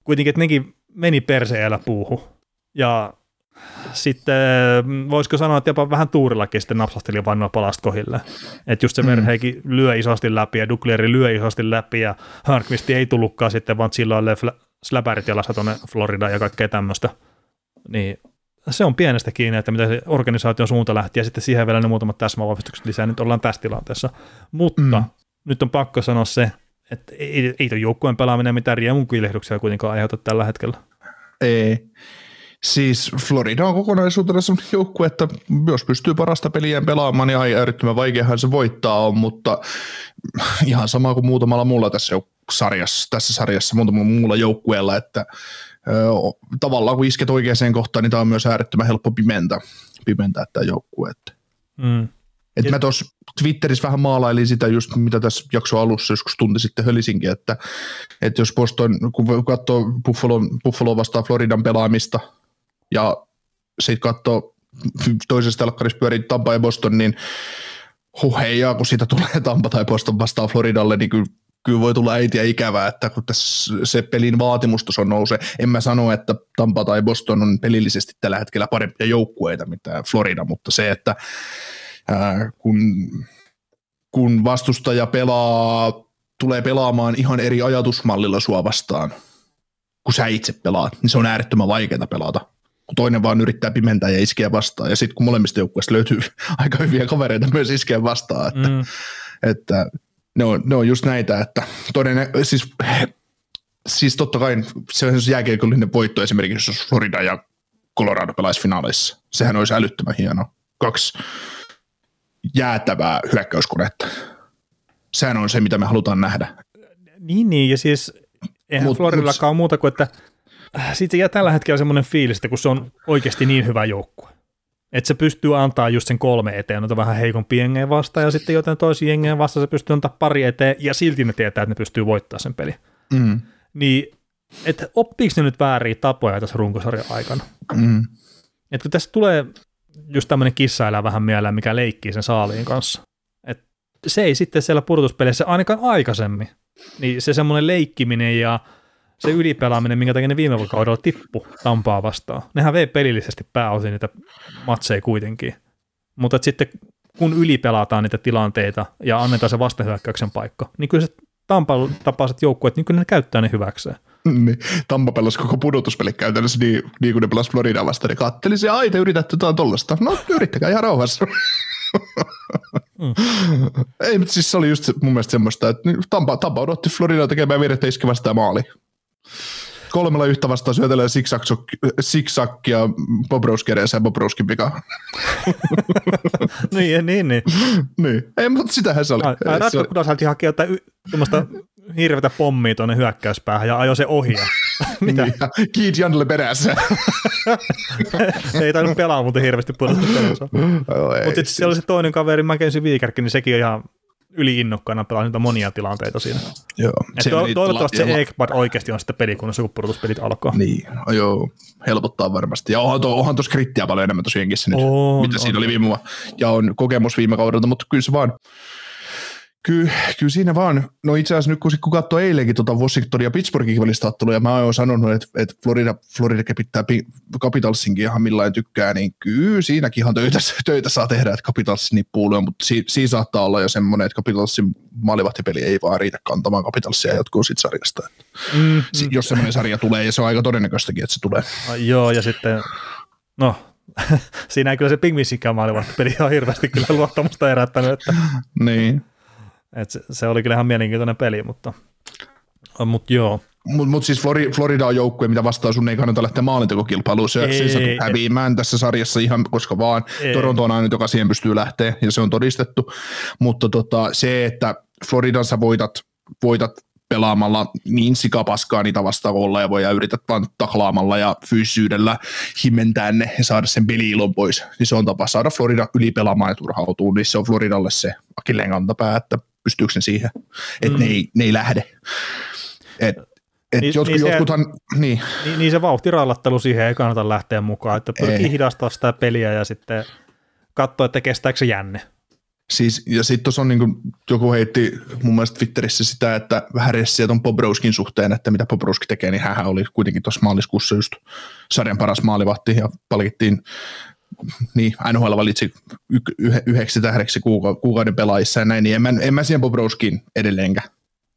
Kuitenkin, että nekin meni perseellä puuhu. Ja sitten voisiko sanoa, että jopa vähän tuurillakin sitten napsasteli vain palast kohille. Että just se mm. lyö isosti läpi ja Dukleri lyö isosti läpi ja Harkvist ei tullutkaan sitten, vaan silloin fl- släpärit jalassa tuonne Floridaan ja kaikkea tämmöistä. Niin se on pienestä kiinni, että mitä se organisaation suunta lähti ja sitten siihen vielä ne muutamat täsmävahvistukset lisää, nyt ollaan tässä tilanteessa. Mutta mm. nyt on pakko sanoa se, että ei, ei tuon joukkueen pelaaminen mitään riemun kuitenkaan aiheuta tällä hetkellä. Ei. Siis Florida on kokonaisuutena sellainen joukkue, että jos pystyy parasta peliä pelaamaan, niin ai äärettömän vaikeahan se voittaa on, mutta ihan sama kuin muutamalla muulla tässä sarjassa, tässä sarjassa muutamalla muulla joukkueella, että tavallaan kun isket oikeaan kohtaan, niin tämä on myös äärettömän helppo pimentää, pimentää tämä joukkue. Mm. Et ja... mä tuossa Twitterissä vähän maalailin sitä just, mitä tässä jakso alussa joskus tunti sitten hölisinkin, että, että jos Boston, kun katsoo Buffalo, Buffalo vastaan Floridan pelaamista, ja sitten katsoo toisessa telkkarissa pyörii Tampa ja Boston, niin huh ja kun siitä tulee Tampa tai Boston vastaan Floridalle, niin kyllä, kyllä voi tulla äitiä ikävää, että kun tässä se pelin vaatimustus on nousee. En mä sano, että Tampa tai Boston on pelillisesti tällä hetkellä parempia joukkueita mitä Florida, mutta se, että ää, kun, kun vastustaja pelaa, tulee pelaamaan ihan eri ajatusmallilla sua vastaan, kun sä itse pelaat, niin se on äärettömän vaikeaa pelata kun toinen vaan yrittää pimentää ja iskeä vastaan. Ja sitten kun molemmista joukkueista löytyy aika hyviä kavereita myös iskeä vastaan, että, mm. että ne, on, ne on just näitä, että toinen, siis, siis totta kai se on jääkiekollinen voitto esimerkiksi, jos Florida ja Colorado pelaisi finaalissa. Sehän olisi älyttömän hieno. Kaksi jäätävää hyökkäyskonetta. Sehän on se, mitä me halutaan nähdä. Niin, niin ja siis eihän mut, Floridallakaan mut, muuta kuin, että siitä jää tällä hetkellä semmoinen fiilis, että kun se on oikeasti niin hyvä joukkue, että se pystyy antaa just sen kolme eteen, noita vähän heikompi jengeen vastaan, ja sitten joten toisi jengeen vastaan se pystyy antaa pari eteen, ja silti ne tietää, että ne pystyy voittamaan sen peli. Mm. Niin, että oppiiko ne nyt vääriä tapoja tässä runkosarjan aikana? Mm. Että kun tässä tulee just tämmöinen kissailä vähän mieleen, mikä leikkii sen saaliin kanssa. Et se ei sitten siellä pudotuspeleissä ainakaan aikaisemmin, niin se semmoinen leikkiminen ja se ylipelaaminen, minkä takia ne viime kaudella tippu Tampaa vastaan. Nehän vei pelillisesti pääosin niitä matseja kuitenkin. Mutta sitten kun ylipelataan niitä tilanteita ja annetaan se vastahyökkäyksen paikka, niin kyllä se Tampa tapaiset joukkueet, niin kyllä ne käyttää ne hyväkseen. Niin, Tampa pelasi koko pudotuspeli käytännössä niin, niin kuin ne pelasi Florida vastaan, ne katteli se, ai te yritätte jotain tollasta. No yrittäkää ihan rauhassa. Mm. Ei, mutta siis se oli just mun mielestä semmoista, että Tampa, Tampa odotti Floridaa tekemään virhettä iskevästä maali. Kolmella yhtä vastaan syötelee siksakkia Bobrovski edessä ja Bobrovskin pika. niin, niin, niin. niin. Ei, mutta sitähän se oli. Ratko Kudasalti haki jotain y- hirveätä pommia tuonne hyökkäyspäähän ja ajoi se ohi. Mitä? Niin, Kiit Janille perässä. ei tainnut pelaa muuten hirveästi puolustuspelissä. Mutta sitten siellä oli se toinen kaveri, Mackenzie Viikerkin, niin sekin on ihan yli innokkaana pelaa niitä monia tilanteita siinä. Joo. Se to- toivottavasti se Ekbad oikeasti on sitten pelikunnossa, kun pudotuspelit alkaa. Niin, joo, helpottaa varmasti. Ja onhan, to, onhan tuossa krittiä paljon enemmän tosiaankin se nyt, on, mitä on. siinä oli viime Ja on kokemus viime kaudelta, mutta kyllä se vaan, Ky, kyllä siinä vaan, no itse asiassa nyt kun, kun katsoi eilenkin tuota Washington ja Pittsburghin välistä ottelua, ja mä oon sanonut, että, että Florida, Florida pitää Capitalsinkin ihan millain tykkää, niin kyllä siinäkin ihan töitä, töitä saa tehdä, että Capitalsin nippuulyö, mutta si, siinä saattaa olla jo semmoinen, että Capitalsin maalivahtipeli ei vaan riitä kantamaan Capitalsia jotkut siitä sarjasta. Että mm, mm. Jos semmoinen sarja tulee, ja se on aika todennäköistäkin, että se tulee. Ah, joo, ja sitten, no siinä ei kyllä se Pingvinsikään maalivahtipeli ole hirveästi kyllä luottamusta herättänyt. Että... niin. Et se, se, oli kyllä ihan mielenkiintoinen peli, mutta, mutta joo. Mutta mut siis Flori, Florida on joukkue, mitä vastaan sun ei kannata lähteä maalintekokilpailuun. Se, ei, se häviämään tässä sarjassa ihan koska vaan. Ei. Toronto on ainut, joka siihen pystyy lähteä, ja se on todistettu. Mutta tota, se, että Floridan sä voitat, voitat pelaamalla niin sikapaskaa niitä vastaan olla ja yrität vaan taklaamalla ja fyysyydellä himentää ne ja saada sen peliilon pois, niin se on tapa saada Florida ylipelaamaan ja turhautuu, niin se on Floridalle se akilleen kantapää, että pystyykö ne siihen, että mm. ne, ei, ne ei lähde. Et, et niin, jotkut, niin, jotkuthan, se, niin. niin. Niin se vauhtirallattelu siihen ei kannata lähteä mukaan, että pyrkii hidastaa sitä peliä ja sitten katsoa, että kestääkö se jänne. Siis, ja sitten tuossa on niin kuin, joku heitti mun mielestä Twitterissä sitä, että vähän ressiä tuon Bobrowskin suhteen, että mitä Bobrowski tekee, niin hän oli kuitenkin tuossa maaliskuussa just sarjan paras maalivahti ja palkittiin niin, NHL valitsi yhdeksi tähdeksi kuuka- kuukauden pelaajissa ja näin, niin en mä, en mä siihen Bobrovskiin edelleenkään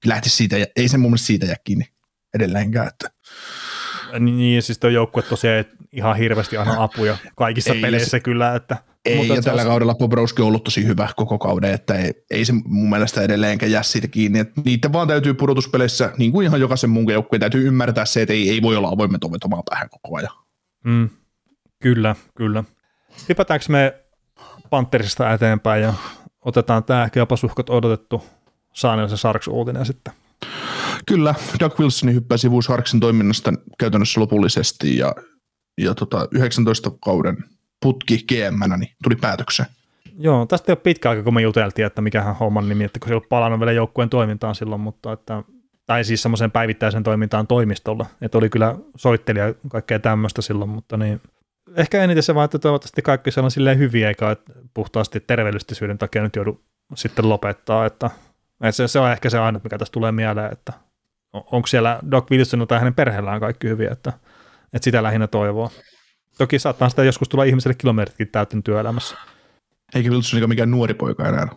lähti siitä, ei se mun mielestä siitä jää kiinni edelleenkään. Että. Niin, siis tuo joukkue tosiaan ihan hirveästi aina apuja kaikissa ei, peleissä se, kyllä. Että, ei, mutta ja tällä olisi... kaudella Bobrovski on ollut tosi hyvä koko kauden, että ei, ei se mun mielestä edelleenkään jää siitä kiinni. Että niitä vaan täytyy pudotuspeleissä, niin kuin ihan jokaisen muun joukkueen, täytyy ymmärtää se, että ei, ei voi olla avoimet ovet omaa päähän koko ajan. Mm, kyllä, kyllä. Hypätäänkö me Panterisista eteenpäin ja otetaan tämä ehkä jopa suhkot odotettu Saanelisen Sarks-uutinen sitten. Kyllä, Doug Wilson hyppäsi sivuus Harksin toiminnasta käytännössä lopullisesti ja, ja tota 19 kauden putki gm niin tuli päätökseen. Joo, tästä ei ole pitkä aika, kun me juteltiin, että mikähän homman nimi, että kun se ollut palannut vielä joukkueen toimintaan silloin, mutta että, tai siis semmoiseen päivittäiseen toimintaan toimistolla, että oli kyllä soittelija ja kaikkea tämmöistä silloin, mutta niin ehkä eniten se vaan, että toivottavasti kaikki siellä on silleen hyviä, eikä että puhtaasti terveellisyyden takia nyt joudu sitten lopettaa, että, että se, se, on ehkä se aina, mikä tässä tulee mieleen, että onko siellä Doc Wilson tai hänen perheellään kaikki hyviä, että, että sitä lähinnä toivoo. Toki saattaa sitä joskus tulla ihmiselle kilometritkin täytin työelämässä. Eikä Wilson mikään nuori poika enää.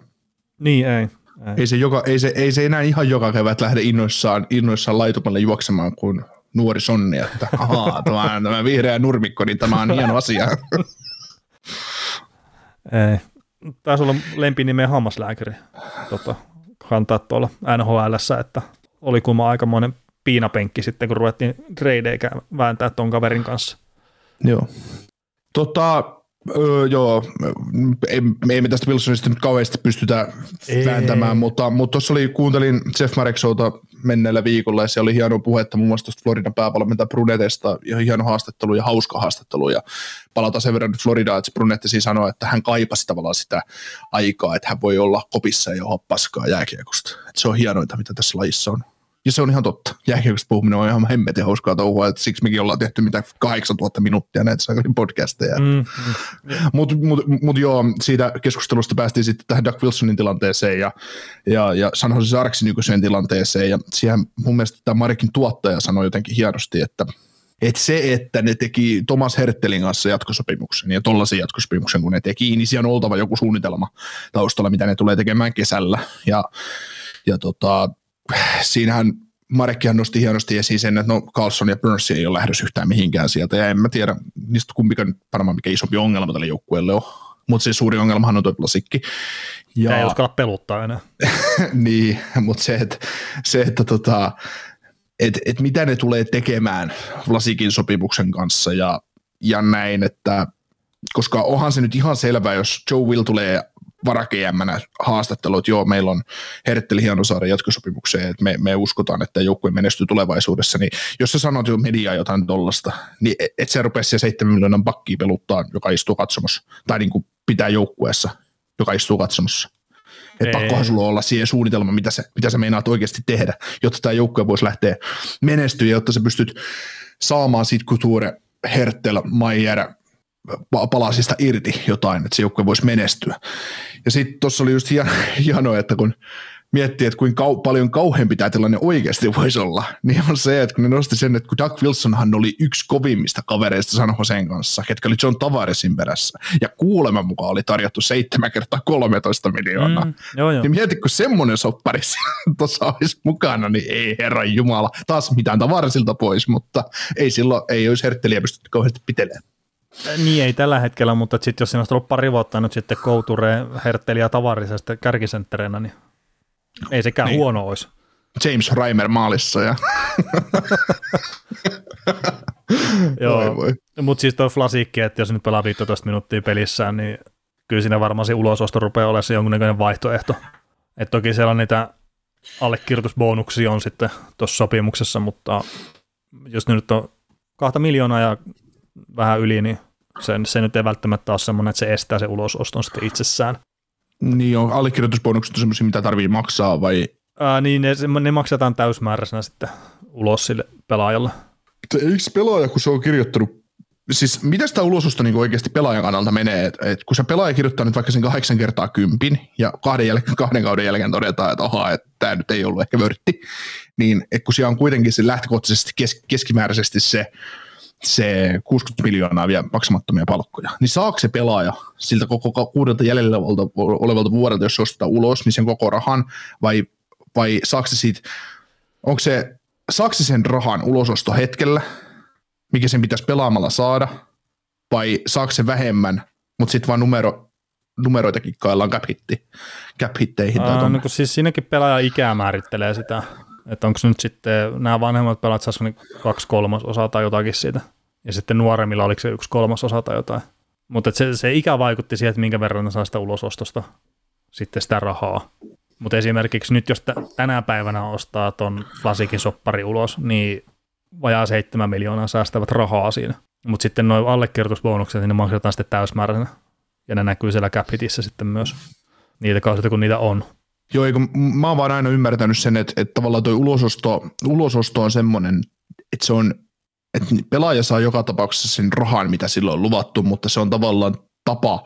Niin, ei. Ei. Ei, se joka, ei, se, ei se enää ihan joka kevät lähde innoissaan, innoissaan laitumalle juoksemaan, kun nuori sonni, että ahaa, tämä, tämä vihreä nurmikko, niin tämä on hieno asia. Ei. Taisi olla lempinimeä hammaslääkäri tota, kantaa tuolla NHL, että oli kumma aikamoinen piinapenkki sitten, kun ruvettiin treideikä vääntää ton kaverin kanssa. Joo. Tota, Öö, joo, ei, ei me tästä Wilsonista nyt kauheasti pystytä ei. vääntämään, mutta tuossa oli, kuuntelin Jeff Marexouta menneellä viikolla ja se oli hieno puhetta muun muassa tuosta Floridan päävalmentaja Brunetesta, ja hieno haastattelu ja hauska haastattelu ja palataan sen verran nyt Floridaan, että Brunetti siis sanoi, että hän kaipasi tavallaan sitä aikaa, että hän voi olla kopissa ja johon paskaa jääkiekosta. Että se on hienointa, mitä tässä lajissa on. Ja se on ihan totta. Jääkiekosta puhuminen on ihan hemmetin hauskaa touhua, että siksi mekin ollaan tehty mitä 8000 minuuttia näitä Sankarin podcasteja. Mm, mm. Mutta mut, mut joo, siitä keskustelusta päästiin sitten tähän Doug Wilsonin tilanteeseen ja, ja, ja San Jose Sarksin nykyiseen tilanteeseen. Ja siihen mun mielestä tämä Marikin tuottaja sanoi jotenkin hienosti, että että se, että ne teki Thomas Hertelin kanssa jatkosopimuksen ja tollaisen jatkosopimuksen, kun ne teki, niin siellä on oltava joku suunnitelma taustalla, mitä ne tulee tekemään kesällä. Ja, ja tota, siinähän Marekkihan nosti hienosti esiin sen, että no Carlson ja Burns ei ole lähdössä yhtään mihinkään sieltä, ja en mä tiedä niistä kumpikaan varmaan mikä isompi ongelma tälle joukkueelle on, mutta se suuri ongelmahan on tuo plasikki. Ja... Ei uskalla peluttaa enää. niin, mutta se, että, se, että tota, että et mitä ne tulee tekemään Vlasikin sopimuksen kanssa ja, ja näin, että koska onhan se nyt ihan selvä, jos Joe Will tulee varakeämmänä haastattelu, että joo, meillä on Hertteli Hienosaaren jatkosopimukseen, että me, me uskotaan, että joukkue menestyy tulevaisuudessa, niin jos sä sanot jo mediaa jotain tollasta, niin e, et sä rupea siellä 7 miljoonan pakkia peluttaa, joka istuu katsomassa, tai niin kuin pitää joukkueessa, joka istuu katsomassa. Että pakkohan sulla olla siihen suunnitelma, mitä sä, mitä sä meinaat oikeasti tehdä, jotta tämä joukkue voisi lähteä menestyä, jotta sä pystyt saamaan siitä Couture, Hertel, Maier, palasista irti jotain, että se joukkue voisi menestyä. Ja sitten tuossa oli just hienoa, että kun miettii, että kuinka kau- paljon kauheampi tämä tilanne oikeasti voisi olla, niin on se, että kun ne nosti sen, että kun Doug Wilsonhan oli yksi kovimmista kavereista San Joseen kanssa, ketkä oli John Tavaresin perässä, ja kuuleman mukaan oli tarjottu 7 kertaa 13 miljoonaa. Mm, joo, joo. Niin mieti, kun semmoinen soppari tuossa olisi mukana, niin ei herra jumala, taas mitään Tavaresilta pois, mutta ei silloin, ei olisi hertteliä pystytty kauheasti pitelemään. Niin ei tällä hetkellä, mutta sitten jos siinä olisi ollut pari vuotta nyt sitten Couture, Hertteli ja Tavarisesta kärkisenttereinä, niin ei sekään niin. huono olisi. James Reimer maalissa ja... Joo, mutta siis tuo Flasikki, että jos nyt pelaa 15 minuuttia pelissään, niin kyllä siinä varmaan se ulososto rupeaa olemaan se jonkunnäköinen vaihtoehto. Et toki siellä on niitä allekirjoitusbonuksia on sitten tuossa sopimuksessa, mutta jos ne nyt on kahta miljoonaa ja vähän yli, niin se, se nyt ei välttämättä ole semmoinen, että se estää se ulososton sitten itsessään. Niin on, allekirjoitusbonukset on semmoisia, mitä tarvii maksaa vai? Ää, niin, ne, ne maksetaan täysmääräisenä sitten ulos sille pelaajalle. Eikö pelaaja, kun se on kirjoittanut siis miten sitä ulososto niin oikeasti pelaajan kannalta menee, että et kun se pelaaja kirjoittaa nyt vaikka sen kahdeksan kertaa kympin ja kahden, jäl- kahden kauden jälkeen todetaan, että ohaa, että tämä nyt ei ollut ehkä vörtti, niin et kun siellä on kuitenkin se lähtökohtaisesti kes- keskimääräisesti se se 60 miljoonaa vielä maksamattomia palkkoja, niin saako se pelaaja siltä koko kuudelta jäljellä olevalta vuodelta, jos se ostetaan ulos, niin sen koko rahan, vai, vai saako se siitä, onko se, saako se sen rahan ulososto hetkellä, mikä sen pitäisi pelaamalla saada, vai saako se vähemmän, mutta sitten vaan numero, numeroita kikkaillaan cap, hitti, cap hitteihin. Aa, no, siis siinäkin pelaaja ikää määrittelee sitä, että onko nyt sitten nämä vanhemmat pelaat saisivat niin kaksi kolmasosaa tai jotakin siitä. Ja sitten nuoremmilla oliko se yksi kolmasosa tai jotain. Mutta se, se ikä vaikutti siihen, että minkä verran ne saa sitä ulosostosta sitten sitä rahaa. Mutta esimerkiksi nyt, jos t- tänä päivänä ostaa ton Flasikin soppari ulos, niin vajaa 7 miljoonaa säästävät rahaa siinä. Mutta sitten nuo allekirjoitusbonukset, niin ne maksetaan sitten täysmääräisenä. Ja ne näkyy siellä cap sitten myös. Niitä kautta, kun niitä on. Joo, eikö, mä oon vaan aina ymmärtänyt sen, että, että tavallaan tuo ulososto, ulososto on semmoinen, että se on, että pelaaja saa joka tapauksessa sen rahan, mitä silloin on luvattu, mutta se on tavallaan tapa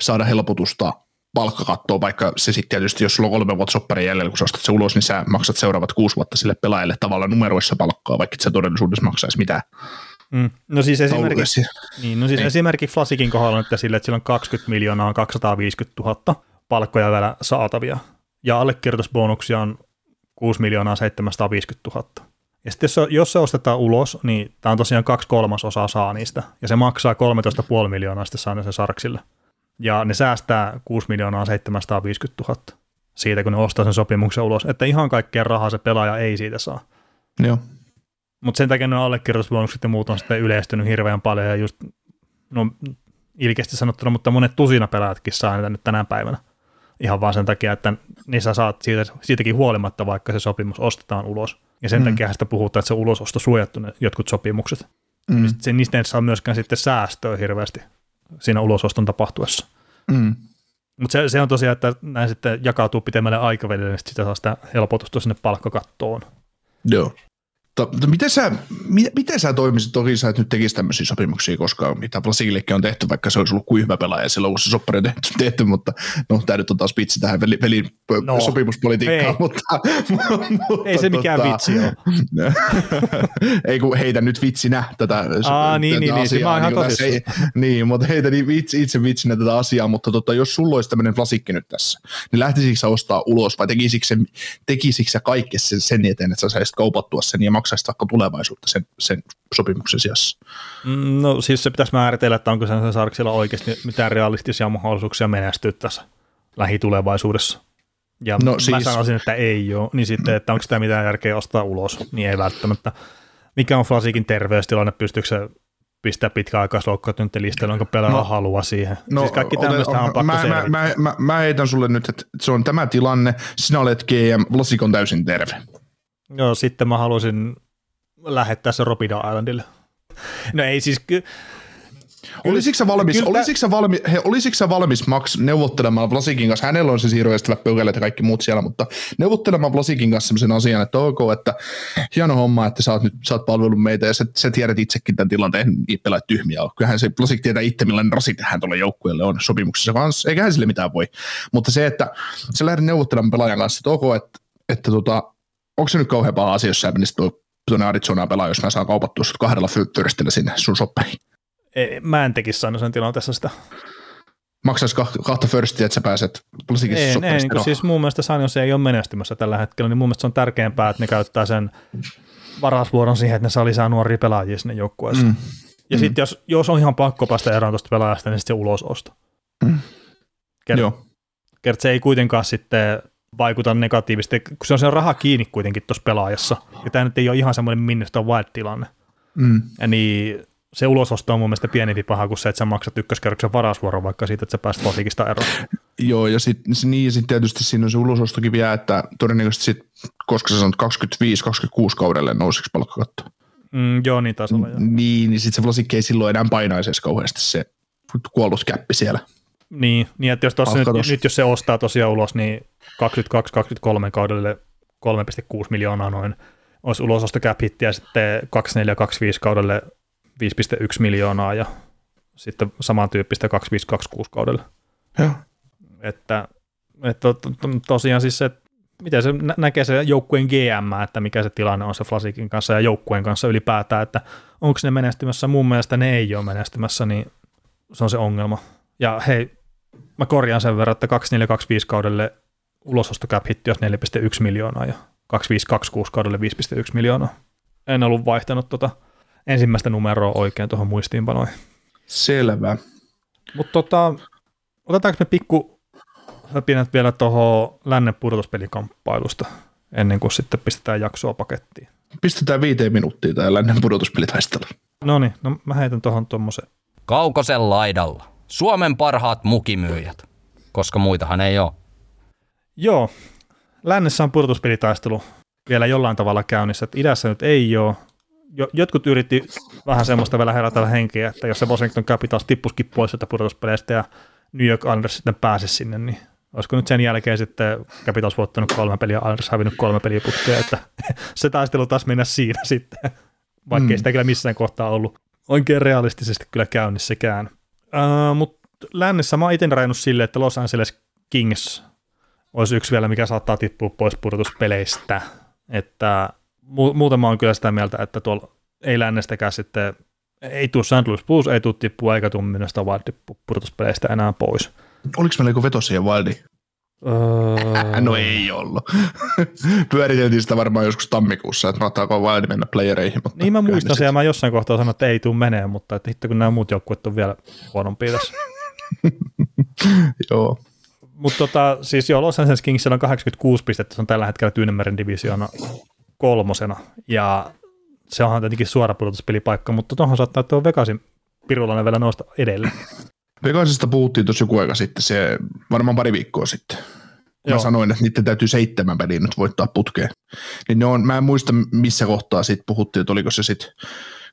saada helpotusta palkkakattoa, vaikka se sitten tietysti, jos sulla on kolme vuotta soppari jäljellä, kun sä ostat se ulos, niin sä maksat seuraavat kuusi vuotta sille pelaajalle tavallaan numeroissa palkkaa, vaikka se todellisuudessa maksaisi mitään. Mm. No siis esimerkiksi, niin, no siis niin. esimerkiksi Flasikin kohdalla nyt sille, että sillä on 20 miljoonaa 250 000 palkkoja vielä saatavia ja allekirjoitusbonuksia on 6 miljoonaa 750 000. Ja sitten jos se, jos se ostetaan ulos, niin tämä on tosiaan kaksi kolmasosaa saa niistä, ja se maksaa 13,5 miljoonaa sitten saa se Sarksille. Ja ne säästää 6 miljoonaa 750 000 siitä, kun ne ostaa sen sopimuksen ulos. Että ihan kaikkea rahaa se pelaaja ei siitä saa. Joo. Mutta sen takia ne allekirjoitusbonukset ja muut on sitten yleistynyt hirveän paljon, ja just, no ilkeästi sanottuna, mutta monet tusina pelaajatkin saa niitä nyt tänä päivänä ihan vaan sen takia, että niin sä saat siitä, siitäkin huolimatta, vaikka se sopimus ostetaan ulos. Ja sen mm. takia sitä puhutaan, että se ulososto suojattu ne jotkut sopimukset. Mm. Se, niistä ei saa myöskään sitten säästöä hirveästi siinä ulososton tapahtuessa. Mm. Mutta se, se, on tosiaan, että näin sitten jakautuu pitemmälle aikavälille, niin sitä saa sitä helpotusta sinne palkkakattoon. Joo. Mutta miten sä, miten sä toimisit, toki sä et nyt tekisi tämmöisiä sopimuksia, koska mitä Plasillekin on tehty, vaikka se olisi ollut kuin hyvä pelaaja silloin, kun se soppari on tehty, tehty mutta no tämä nyt on taas vitsi tähän pelin, pelin no, sopimuspolitiikkaan, ei. mutta, mutta... Ei se mikään tota, vitsi ole. ei kun heitä nyt vitsinä tätä, Aa, niin, tätä niin, niin asiaa. Niin, niin, tässä, ei, niin, mutta heitä niin vitsi, itse vitsinä tätä asiaa, mutta tota, jos sulla olisi tämmöinen Plasikki nyt tässä, niin lähtisikö sä ostaa ulos vai tekisikö tekisikö sä kaikkea sen, sen eteen, että sä saisit kaupattua sen ja maksaisi vaikka tulevaisuutta sen, sen sopimuksen sijassa? Mm, no siis se pitäisi määritellä, että onko sen Sarksilla oikeasti mitään realistisia mahdollisuuksia menestyä tässä lähitulevaisuudessa. Ja No mä siis- sanoisin, että ei ole, niin sitten, että onko sitä mitään järkeä ostaa ulos, niin ei välttämättä. Mikä on Flasikin terveystilanne, pystyykö se pistää pitkäaikaisloukkaantuneiden listalle, onko pelaajalla No, halua siihen? No, siis kaikki tämmöistä on pakko mä, mä, mä, mä, mä, heitän sulle nyt, että se on tämä tilanne, sinä olet GM, Vlasik on täysin terve. Joo, sitten mä haluaisin lähettää se Robida Islandille. No ei siis, ky- Olisitko sä valmis, kyllä- olisitko sä valmis, he, olisitko sä valmis Max neuvottelemaan Vlasikin kanssa, hänellä on se siirroistavät pöydälle ja kaikki muut siellä, mutta neuvottelemaan Vlasikin kanssa sellaisen asian, että ok, että hieno homma, että sä oot nyt sä oot palvellut meitä ja sä, sä tiedät itsekin tämän tilanteen, ei pelaa tyhmiä ole. Kyllähän se Vlasik tietää itse, millainen rasite hän tuolle joukkueelle on sopimuksessa kanssa, eikä hän sille mitään voi. Mutta se, että sä lähdet neuvottelemaan pelaajan kanssa, että ok, että, että tota, onko se nyt kauhean paha asia, jos sä menisit tuonne Arizonaan pelaa, jos mä saan kaupattua sut kahdella fyrstillä sinne sun sopperiin. ei, mä en tekisi sen tilanteessa sitä. maksaisi kah- kahta firstia, että sä pääset Ei, ei, niin kuin, siis mun mielestä San Jose ei ole menestymässä tällä hetkellä, niin mun mielestä se on tärkeämpää, että ne käyttää sen varasvuoron siihen, että ne saa lisää nuoria pelaajia sinne joukkueeseen. Mm. Ja mm. sitten jos, jos on ihan pakko päästä eroon tuosta pelaajasta, niin sitten se ulososto. Mm. Kert, Joo. kert se ei kuitenkaan sitten vaikuta negatiivisesti, kun se on se raha kiinni kuitenkin tuossa pelaajassa. Ja tämä nyt ei ole ihan semmoinen Minnesota Wild-tilanne. Mm. Ja niin se ulososto on mun mielestä pienempi paha kuin se, että sä maksat ykköskerroksen varasvuoron vaikka siitä, että sä pääst Flosikista eroon. Joo, ja sitten niin, sit tietysti siinä on se ulosostokin vielä, että todennäköisesti sit, koska sä sanot 25-26 kaudelle nousiksi palkkakatto. Mm, joo, niin tasolla. Joo. Niin, niin sitten se Vlasik ei silloin enää painaisi kauheasti se kuollut käppi siellä. Niin, niin että jos tossa nyt, nyt, jos se ostaa tosiaan ulos, niin 22-23 kaudelle 3,6 miljoonaa noin olisi ulososto cap ja sitten 2425 kaudelle 5,1 miljoonaa ja sitten samantyyppistä 2526 kaudelle. Joo. Että, että to, to, tosiaan siis se, että miten se nä- näkee se joukkueen GM, että mikä se tilanne on se Flasikin kanssa ja joukkueen kanssa ylipäätään, että onko ne menestymässä, mun mielestä ne ei ole menestymässä, niin se on se ongelma. Ja hei, mä korjaan sen verran, että 2425 kaudelle ulososto cap hitti olisi 4,1 miljoonaa ja 2526 kaudelle 5,1 miljoonaa. En ollut vaihtanut tota ensimmäistä numeroa oikein tuohon muistiinpanoihin. Selvä. Mutta tota, otetaanko me pikku höpinät vielä tuohon lännen pudotuspelikamppailusta ennen kuin sitten pistetään jaksoa pakettiin. Pistetään viiteen minuuttia tää lännen pudotuspelitaistelu. No niin, no mä heitän tuohon tuommoisen. Kaukosen laidalla. Suomen parhaat mukimyyjät. Koska muitahan ei ole. Joo, lännessä on pudotuspelitaistelu vielä jollain tavalla käynnissä, että idässä nyt ei ole. Jo, jotkut yritti vähän semmoista vielä herätellä henkeä, että jos se Washington Capitals tippuskin pois sieltä pudotuspeleistä ja New York Islanders sitten pääsi sinne, niin olisiko nyt sen jälkeen sitten Capitals voittanut kolme peliä, Islanders hävinnyt kolme peliä putkeen, että se taistelu taas mennä siinä sitten, vaikka Mm. ei sitä kyllä missään kohtaa ollut oikein realistisesti kyllä käynnissäkään. Uh, Mutta lännessä mä oon itse rajannut silleen, että Los Angeles Kings olisi yksi vielä, mikä saattaa tippua pois pudotuspeleistä. Että mu- muuten mä oon kyllä sitä mieltä, että tuolla ei lännestäkään sitten, ei tuu St. Louis Blues, ei tuu tippua eikä tuu Minnesota Wild pudotuspeleistä enää pois. Oliko meillä joku veto siihen Wildiin? Öö, No ei ollut. Pyöriteltiin sitä varmaan joskus tammikuussa, että mahtaako Wild mennä playereihin. Mutta Niin mä muistan sen ja mä jossain kohtaa sanoin, että ei tuu menee, mutta että hitto kun nämä muut joukkueet on vielä huonompia tässä. Joo. Mutta tota, siis joo, Los Angeles Kingsillä on 86 pistettä, se on tällä hetkellä Tyynemeren divisioona kolmosena, ja se onhan tietenkin suora pudotuspelipaikka, mutta tuohon saattaa tuo Vegasin pirullainen vielä nousta edelle. Vegasista puhuttiin tuossa joku aika sitten, se varmaan pari viikkoa sitten. Mä Joo. sanoin, että niiden täytyy seitsemän peliä nyt voittaa putkeen. Niin ne on, mä en muista missä kohtaa sitten puhuttiin, että oliko se sitten,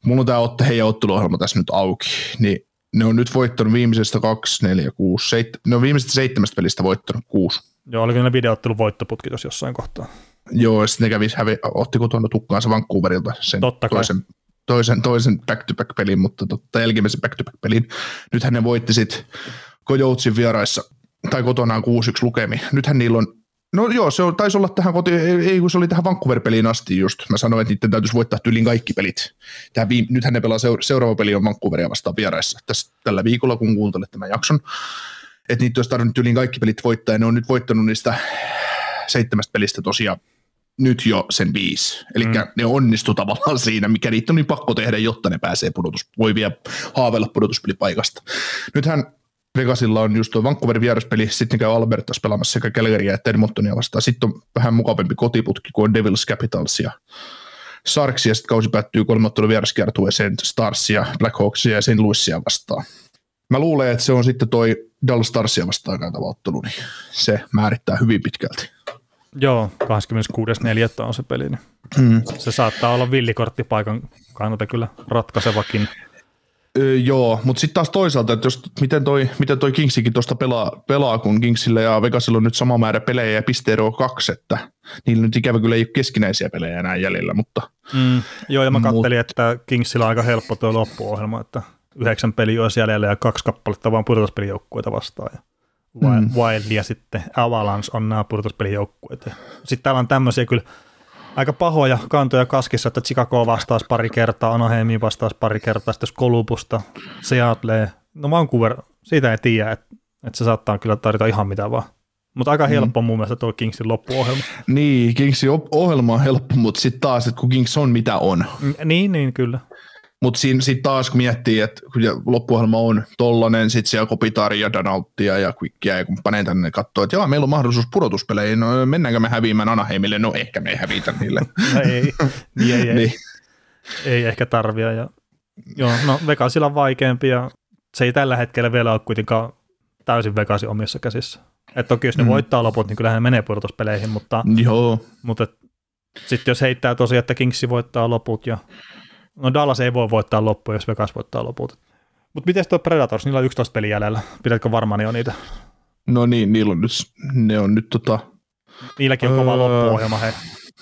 mulla on tämä otte, heidän otteluohjelma tässä nyt auki, niin ne on nyt voittanut viimeisestä kaksi, neljä, kuusi, seit, ne on viimeisestä seitsemästä pelistä voittanut kuusi. Joo, oliko ne videoottelun voittoputki tuossa jossain kohtaa? Joo, ja sitten ne kävi, hävi, otti kotona tukkaansa Vancouverilta sen Totta kai. toisen, toisen, toisen back-to-back-pelin, mutta totta, jälkimmäisen back-to-back-pelin. Nythän ne voitti sitten Kojoutsin vieraissa tai kotonaan 6-1 lukemi. Nythän niillä on, no joo, se taisi olla tähän koti, ei kun se oli tähän Vancouver-peliin asti just. Mä sanoin, että niiden täytyisi voittaa tyylin kaikki pelit. Tähän viime, nythän ne pelaa seura- seuraava peli on Vancouveria vastaan vieraissa tässä, tällä viikolla, kun kuuntelet tämän jakson. Että niitä olisi tarvinnut tyylin kaikki pelit voittaa, ja ne on nyt voittanut niistä seitsemästä pelistä tosiaan nyt jo sen viisi. Eli mm. ne onnistu tavallaan siinä, mikä niitä on niin pakko tehdä, jotta ne pääsee pudotus, voi vielä haaveilla pudotuspelipaikasta. Nythän Vegasilla on just tuo Vancouverin vieraspeli, sitten käy Albertas pelaamassa sekä Calgarya että Edmontonia vastaan. Sitten on vähän mukavampi kotiputki kuin Devils Capitals ja Sharks, ja sitten kausi päättyy kolme ottelun vieraskiertueeseen Starsia, Black Hawksia ja St. Louisia vastaan. Mä luulen, että se on sitten toi Dallas Starsia vastaan käytävä ottelu, niin se määrittää hyvin pitkälti. Joo, 26.4. on se peli. Niin Hmm. se saattaa olla villikorttipaikan kannalta kyllä ratkaisevakin. Öö, joo, mutta sitten taas toisaalta, että jos, miten toi, miten toi Kingsikin tuosta pelaa, pelaa, kun Kingsillä ja Vegasilla on nyt sama määrä pelejä ja pisteero kaksi, että niillä nyt ikävä kyllä ei ole keskinäisiä pelejä enää jäljellä, mutta Mm. Joo, ja mä Mut- kattelin, että Kingsillä on aika helppo tuo loppuohjelma, että yhdeksän peliä olisi jäljellä ja kaksi kappaletta vaan pudotuspelijoukkueita vastaan. Ja Mm. Wild ja sitten Avalanche on nämä pudotuspelijoukkueet. Sitten täällä on tämmöisiä kyllä aika pahoja kantoja kaskissa, että Chicago vastaus pari kertaa, Anaheimi vastaus pari kertaa, sitten Kolumbusta, Seattle, no Vancouver, siitä ei tiedä, että, että se saattaa kyllä tarjota ihan mitä vaan. Mutta aika helppo mun mielestä tuo Kingsin loppuohjelma. niin, Kingsin ohjelma on helppo, mutta sitten taas, että kun Kings on mitä on, Mm, Niin, niin kyllä. Mutta sitten taas kun miettii, että loppuohjelma on tollanen, sitten siellä Kopitari ja Donaltia ja Quickia ja kumppaneita tänne katsoo, että joo, meillä on mahdollisuus pudotuspeleihin, no mennäänkö me häviämään Anaheimille? No ehkä me ei hävitä niille. No ei, niin ei, ei, niin. ei ehkä tarvia. Ja, joo, no Vegasilla on vaikeampi ja se ei tällä hetkellä vielä ole kuitenkaan täysin Vegasin omissa käsissä. Et toki jos ne Mm. mm. voittaa loput, niin kyllähän ne menee pudotuspeleihin, mutta, Joo, mutta sitten jos heittää tosiaan, että Kingsi voittaa loput ja no Dallas ei voi voittaa loppuja, jos Vegas voittaa loput. Mutta miten tuo Predators, niillä on 11 peliä jäljellä. Pidätkö varmaan jo niitä? no niin, niillä on nyt, ne on nyt tota, Niilläkin on kova Öö. loppuohjelma. He.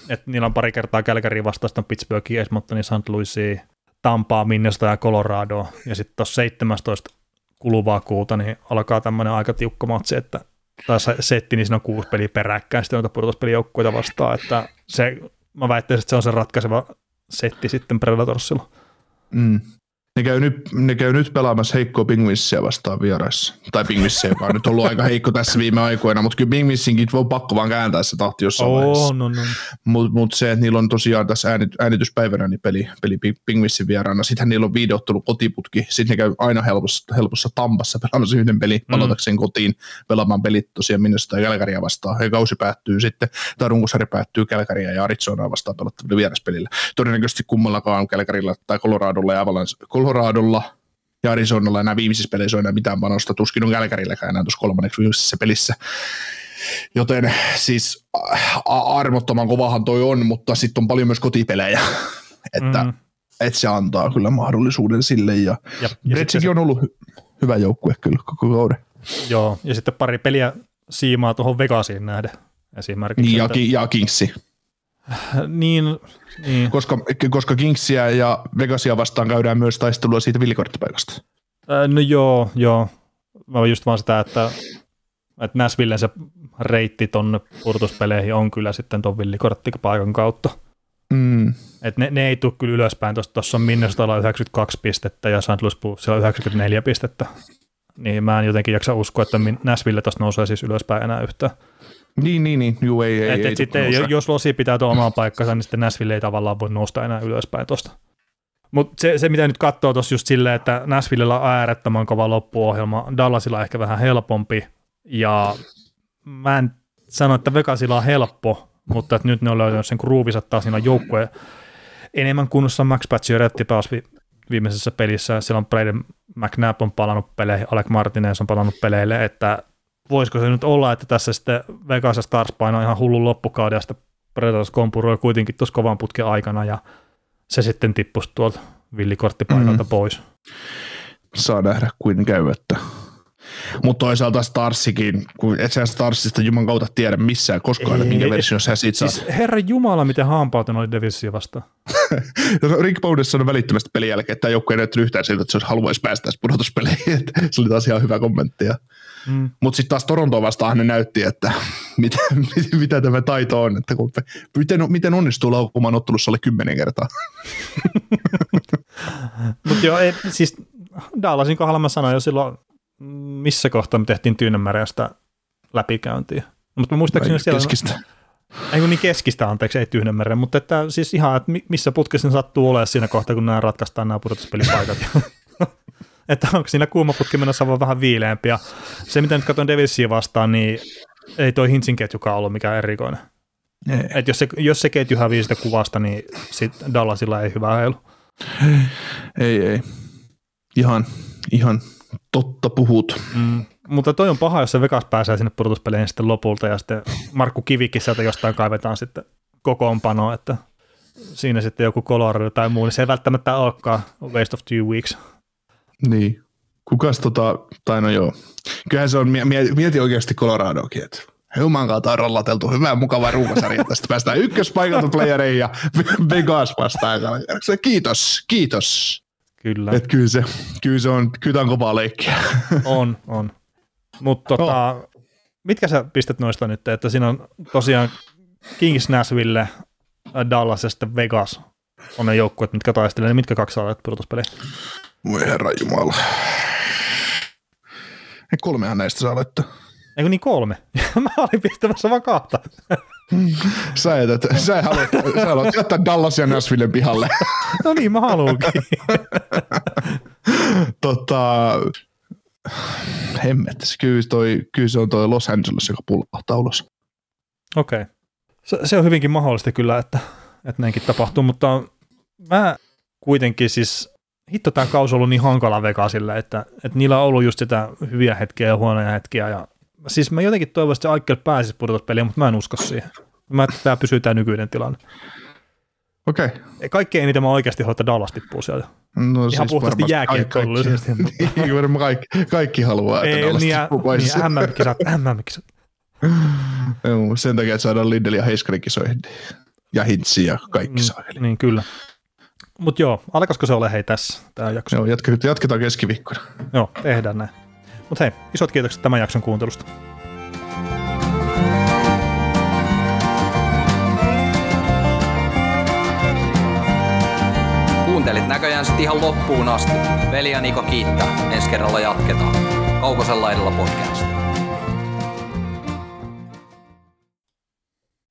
Et niillä on pari kertaa Calgary vastaan, sitten on Pittsburghin, Edmontonin, St. Louisia, Tampaa, Minnesota ja Colorado. Ja sitten tuossa 17 kuluvaa kuuta niin alkaa tämmöinen aika tiukka matsi, että tai se setti, niin siinä on kuusi peliä peräkkäin sitten noita pudotuspelijoukkueita vastaan, että se, mä väittäisin, että se on se ratkaiseva setti sitten Predatorsilla. mm. Ne käy, nyt, ne käy nyt pelaamassa heikkoa Pingvissia vastaan vieraissa. Tai Pingvissiä, joka on nyt ollut aika heikko tässä viime aikoina, mutta kyllä Pingvissinkin voi pakko vaan kääntää se tahti jossain vaiheessa. Oh, no, no. Mutta mut se, että niillä on tosiaan tässä äänit, äänityspäivänä niin peli, peli Ping- Pingvissin vieraana. Sittenhän niillä on viideottelu kotiputki. Sitten ne käy aina helpossa, helpossa Tampassa pelaamassa yhden pelin, Mm. palatakseen kotiin pelaamaan pelit tosiaan Minnesota Kälkäriä vastaan. Ja kausi päättyy sitten, tai runkosarja päättyy Kälkäriä ja Arizonaa vastaan pelattavilla vieraspelillä. Todennäköisesti kummallakaan Kälkärillä tai Coloradolla ja Avalanche, Coloradolla ja Arizonalla enää viimeisissä peleissä on enää mitään panosta. Tuskin on Kälkärilläkään enää tuossa kolmanneksi viimeisessä pelissä. Joten siis a- armottoman kovahan toi on, mutta sitten on paljon myös kotipelejä, että Mm. et se antaa kyllä mahdollisuuden sille. Ja, Ja, ja se- on ollut hy- hyvä joukkue kyllä koko kauden. Joo, ja sitten pari peliä siimaa tuohon Vegasiin nähden esimerkiksi. Niin, ja, että- Ki- ja Kingsi, niin, niin. koska, koska Kingsia ja Vegasia vastaan käydään myös taistelua siitä villikorttipaikasta. Äh, No joo, joo. Mä just vaan sitä, että, että Nashvillen se reitti tonne purtuspeleihin on kyllä sitten ton villikorttipaikan kautta. Mm. Et ne, ne ei tule kyllä ylöspäin. Tuossa on Minnesotalla 92 pistettä ja St. Louis Bluesilla 94 pistettä. Niin mä en jotenkin jaksa uskoa, että Nashville tuosta nousee siis ylöspäin enää yhtään. Niin, niin, niin. Juu, ei, ei, Et, ei, et sitten, nouse. jo- jos Losi pitää tuon omaa paikkansa, niin sitten Nashville ei tavallaan voi nousta enää ylöspäin tuosta. Mutta se, se, mitä nyt katsoo tuossa just silleen, että Nashvillellä on äärettömän kova loppuohjelma, Dallasilla ehkä vähän helpompi, ja mä en sano, että Vegasilla on helppo, mutta että nyt ne on löytänyt sen groovinsa taas, siinä joukkue enemmän kunnossa Max Pacioretty pääsi vi- viimeisessä pelissä, siellä on Braden McNabb on palannut peleihin, Alec Martinez on palannut peleille, että voisiko se nyt olla, että tässä sitten Vegas ja Stars painaa ihan hullun loppukauden ja sitten Predators kompuroi kuitenkin tuossa kovan putken aikana ja se sitten tippuisi tuolta villikorttipaikalta mm. pois. Saa nähdä, kuin käy. Että. Mutta toisaalta Starsikin, kun et sä Starsista juman kautta tiedä missään koskaan, että minkä Ei, version sä siitä saat. Siis herra Jumala, miten hampautunut oli Devilsia vastaan. Rick Bowdes sanoi välittömästi pelin jälkeen, että tämä joukkue ei näyttänyt yhtään siltä, että se olisi haluaisi päästä pudotuspeleihin. Se oli taas ihan hyvä kommentti. Mm. Mutta sitten taas Torontoa vastaan ne näytti, että mitä, mitä tämä taito on. Että kun, miten, miten onnistuu laukumaan ottelussa alle kymmenen kertaa. Mutta joo, ei, siis Dallasin kohdalla mä sanoin jo silloin, missä kohtaa me tehtiin Tyynemärjästä läpikäyntiä. Mutta muistaakseni siellä... Keskistä. Ei kun niin keskistä, anteeksi, ei Tyynenmeren, mutta että siis ihan, että mi- missä putkessa sattuu olemaan siinä kohtaa, kun nämä ratkaistaan nämä pudotuspelipaikat. Että onko siinä kuumaputki menossa vaan vähän viileämpi. Ja se, mitä nyt katson Devilsia vastaan, niin ei toi Hintsin ketjukaan ollut mikään erikoinen. Ei. Et jos, se, jos se ketju hävii sitä kuvasta, niin sit Dallasilla ei hyvä heilu. ei, ei. Ihan, ihan totta puhut. Mm. Mutta toi on paha, jos se Vegas pääsee sinne pudotuspeleihin sitten lopulta ja sitten Markku Kivikin sieltä jostain kaivetaan sitten kokoonpanoa, että siinä sitten joku Colorado tai muu, niin se ei välttämättä olekaan waste of two weeks. Niin. Kukas tota, tai no joo. Kyllähän se on, mie- mieti oikeasti Coloradokin, että Juman kautta on rollateltu hyvä mukava ruukasarja. Tästä päästään ykköspaikalta playereihin ja Vegas vastaan. Kiitos, kiitos. Kyllä. Et kyllä, se, kyllä se on, kyllä on kovaa leikkiä. On, on. Mutta tota, oh. mitkä sä pistät noista nyt, että siinä on tosiaan Kings Nashville, Dallas ja sitten Vegas on ne joukkueet, mitkä taistelee, niin mitkä kaksi saa pudotuspeliä? Voi herra jumala. Ei kolmehan näistä saa laittaa. Eikö niin kolme? Mä olin pistämässä vaan kahta. sä, et, sä, haluat, sä haluat jättää Dallas ja Nashvillen pihalle. no niin, mä haluankin. tota, hemmet, kyllä, toi, kyllä se on toi Los Angeles, joka pullahtaa ulos. Okei. Okay. Se, se, on hyvinkin mahdollista kyllä, että, että näinkin tapahtuu, mutta mä kuitenkin siis, hitto tämä kausi on ollut niin hankala Vegasille, että, että niillä on ollut just sitä hyviä hetkiä ja huonoja hetkiä ja siis mä jotenkin toivoisin, että Aikel pääsisi pudotuspeliin, mutta mä en usko siihen. Mä että tämä pysyy tämä nykyinen tilanne. Okei. Okay. Kaikkein eniten mä oikeasti haluan, että Dallas tippuu sieltä. No, Ihan siis puhtaasti jääkiekkoilullisesti. Niin, varmaan kaikki, kaikki haluaa, että Ei, Dallas niin, tippuu pois. Niin, MM-kisat, MM-kisat. Joo, sen takia, että saadaan Lindel ja Heiskanen kisoihin. Ja Hintsi ja kaikki saa. Mm, niin, kyllä. Mutta joo, alkaisiko se ole hei tässä tämä jakso? Joo, jatketaan, jatketaan keskiviikkona. Joo, tehdään näin. Mutta hei, isot kiitokset tämän jakson kuuntelusta. Kuuntelit näköjään sitten ihan loppuun asti. Veli ja Niko kiittää. Ensi kerralla jatketaan. Kaukosella edellä podcast.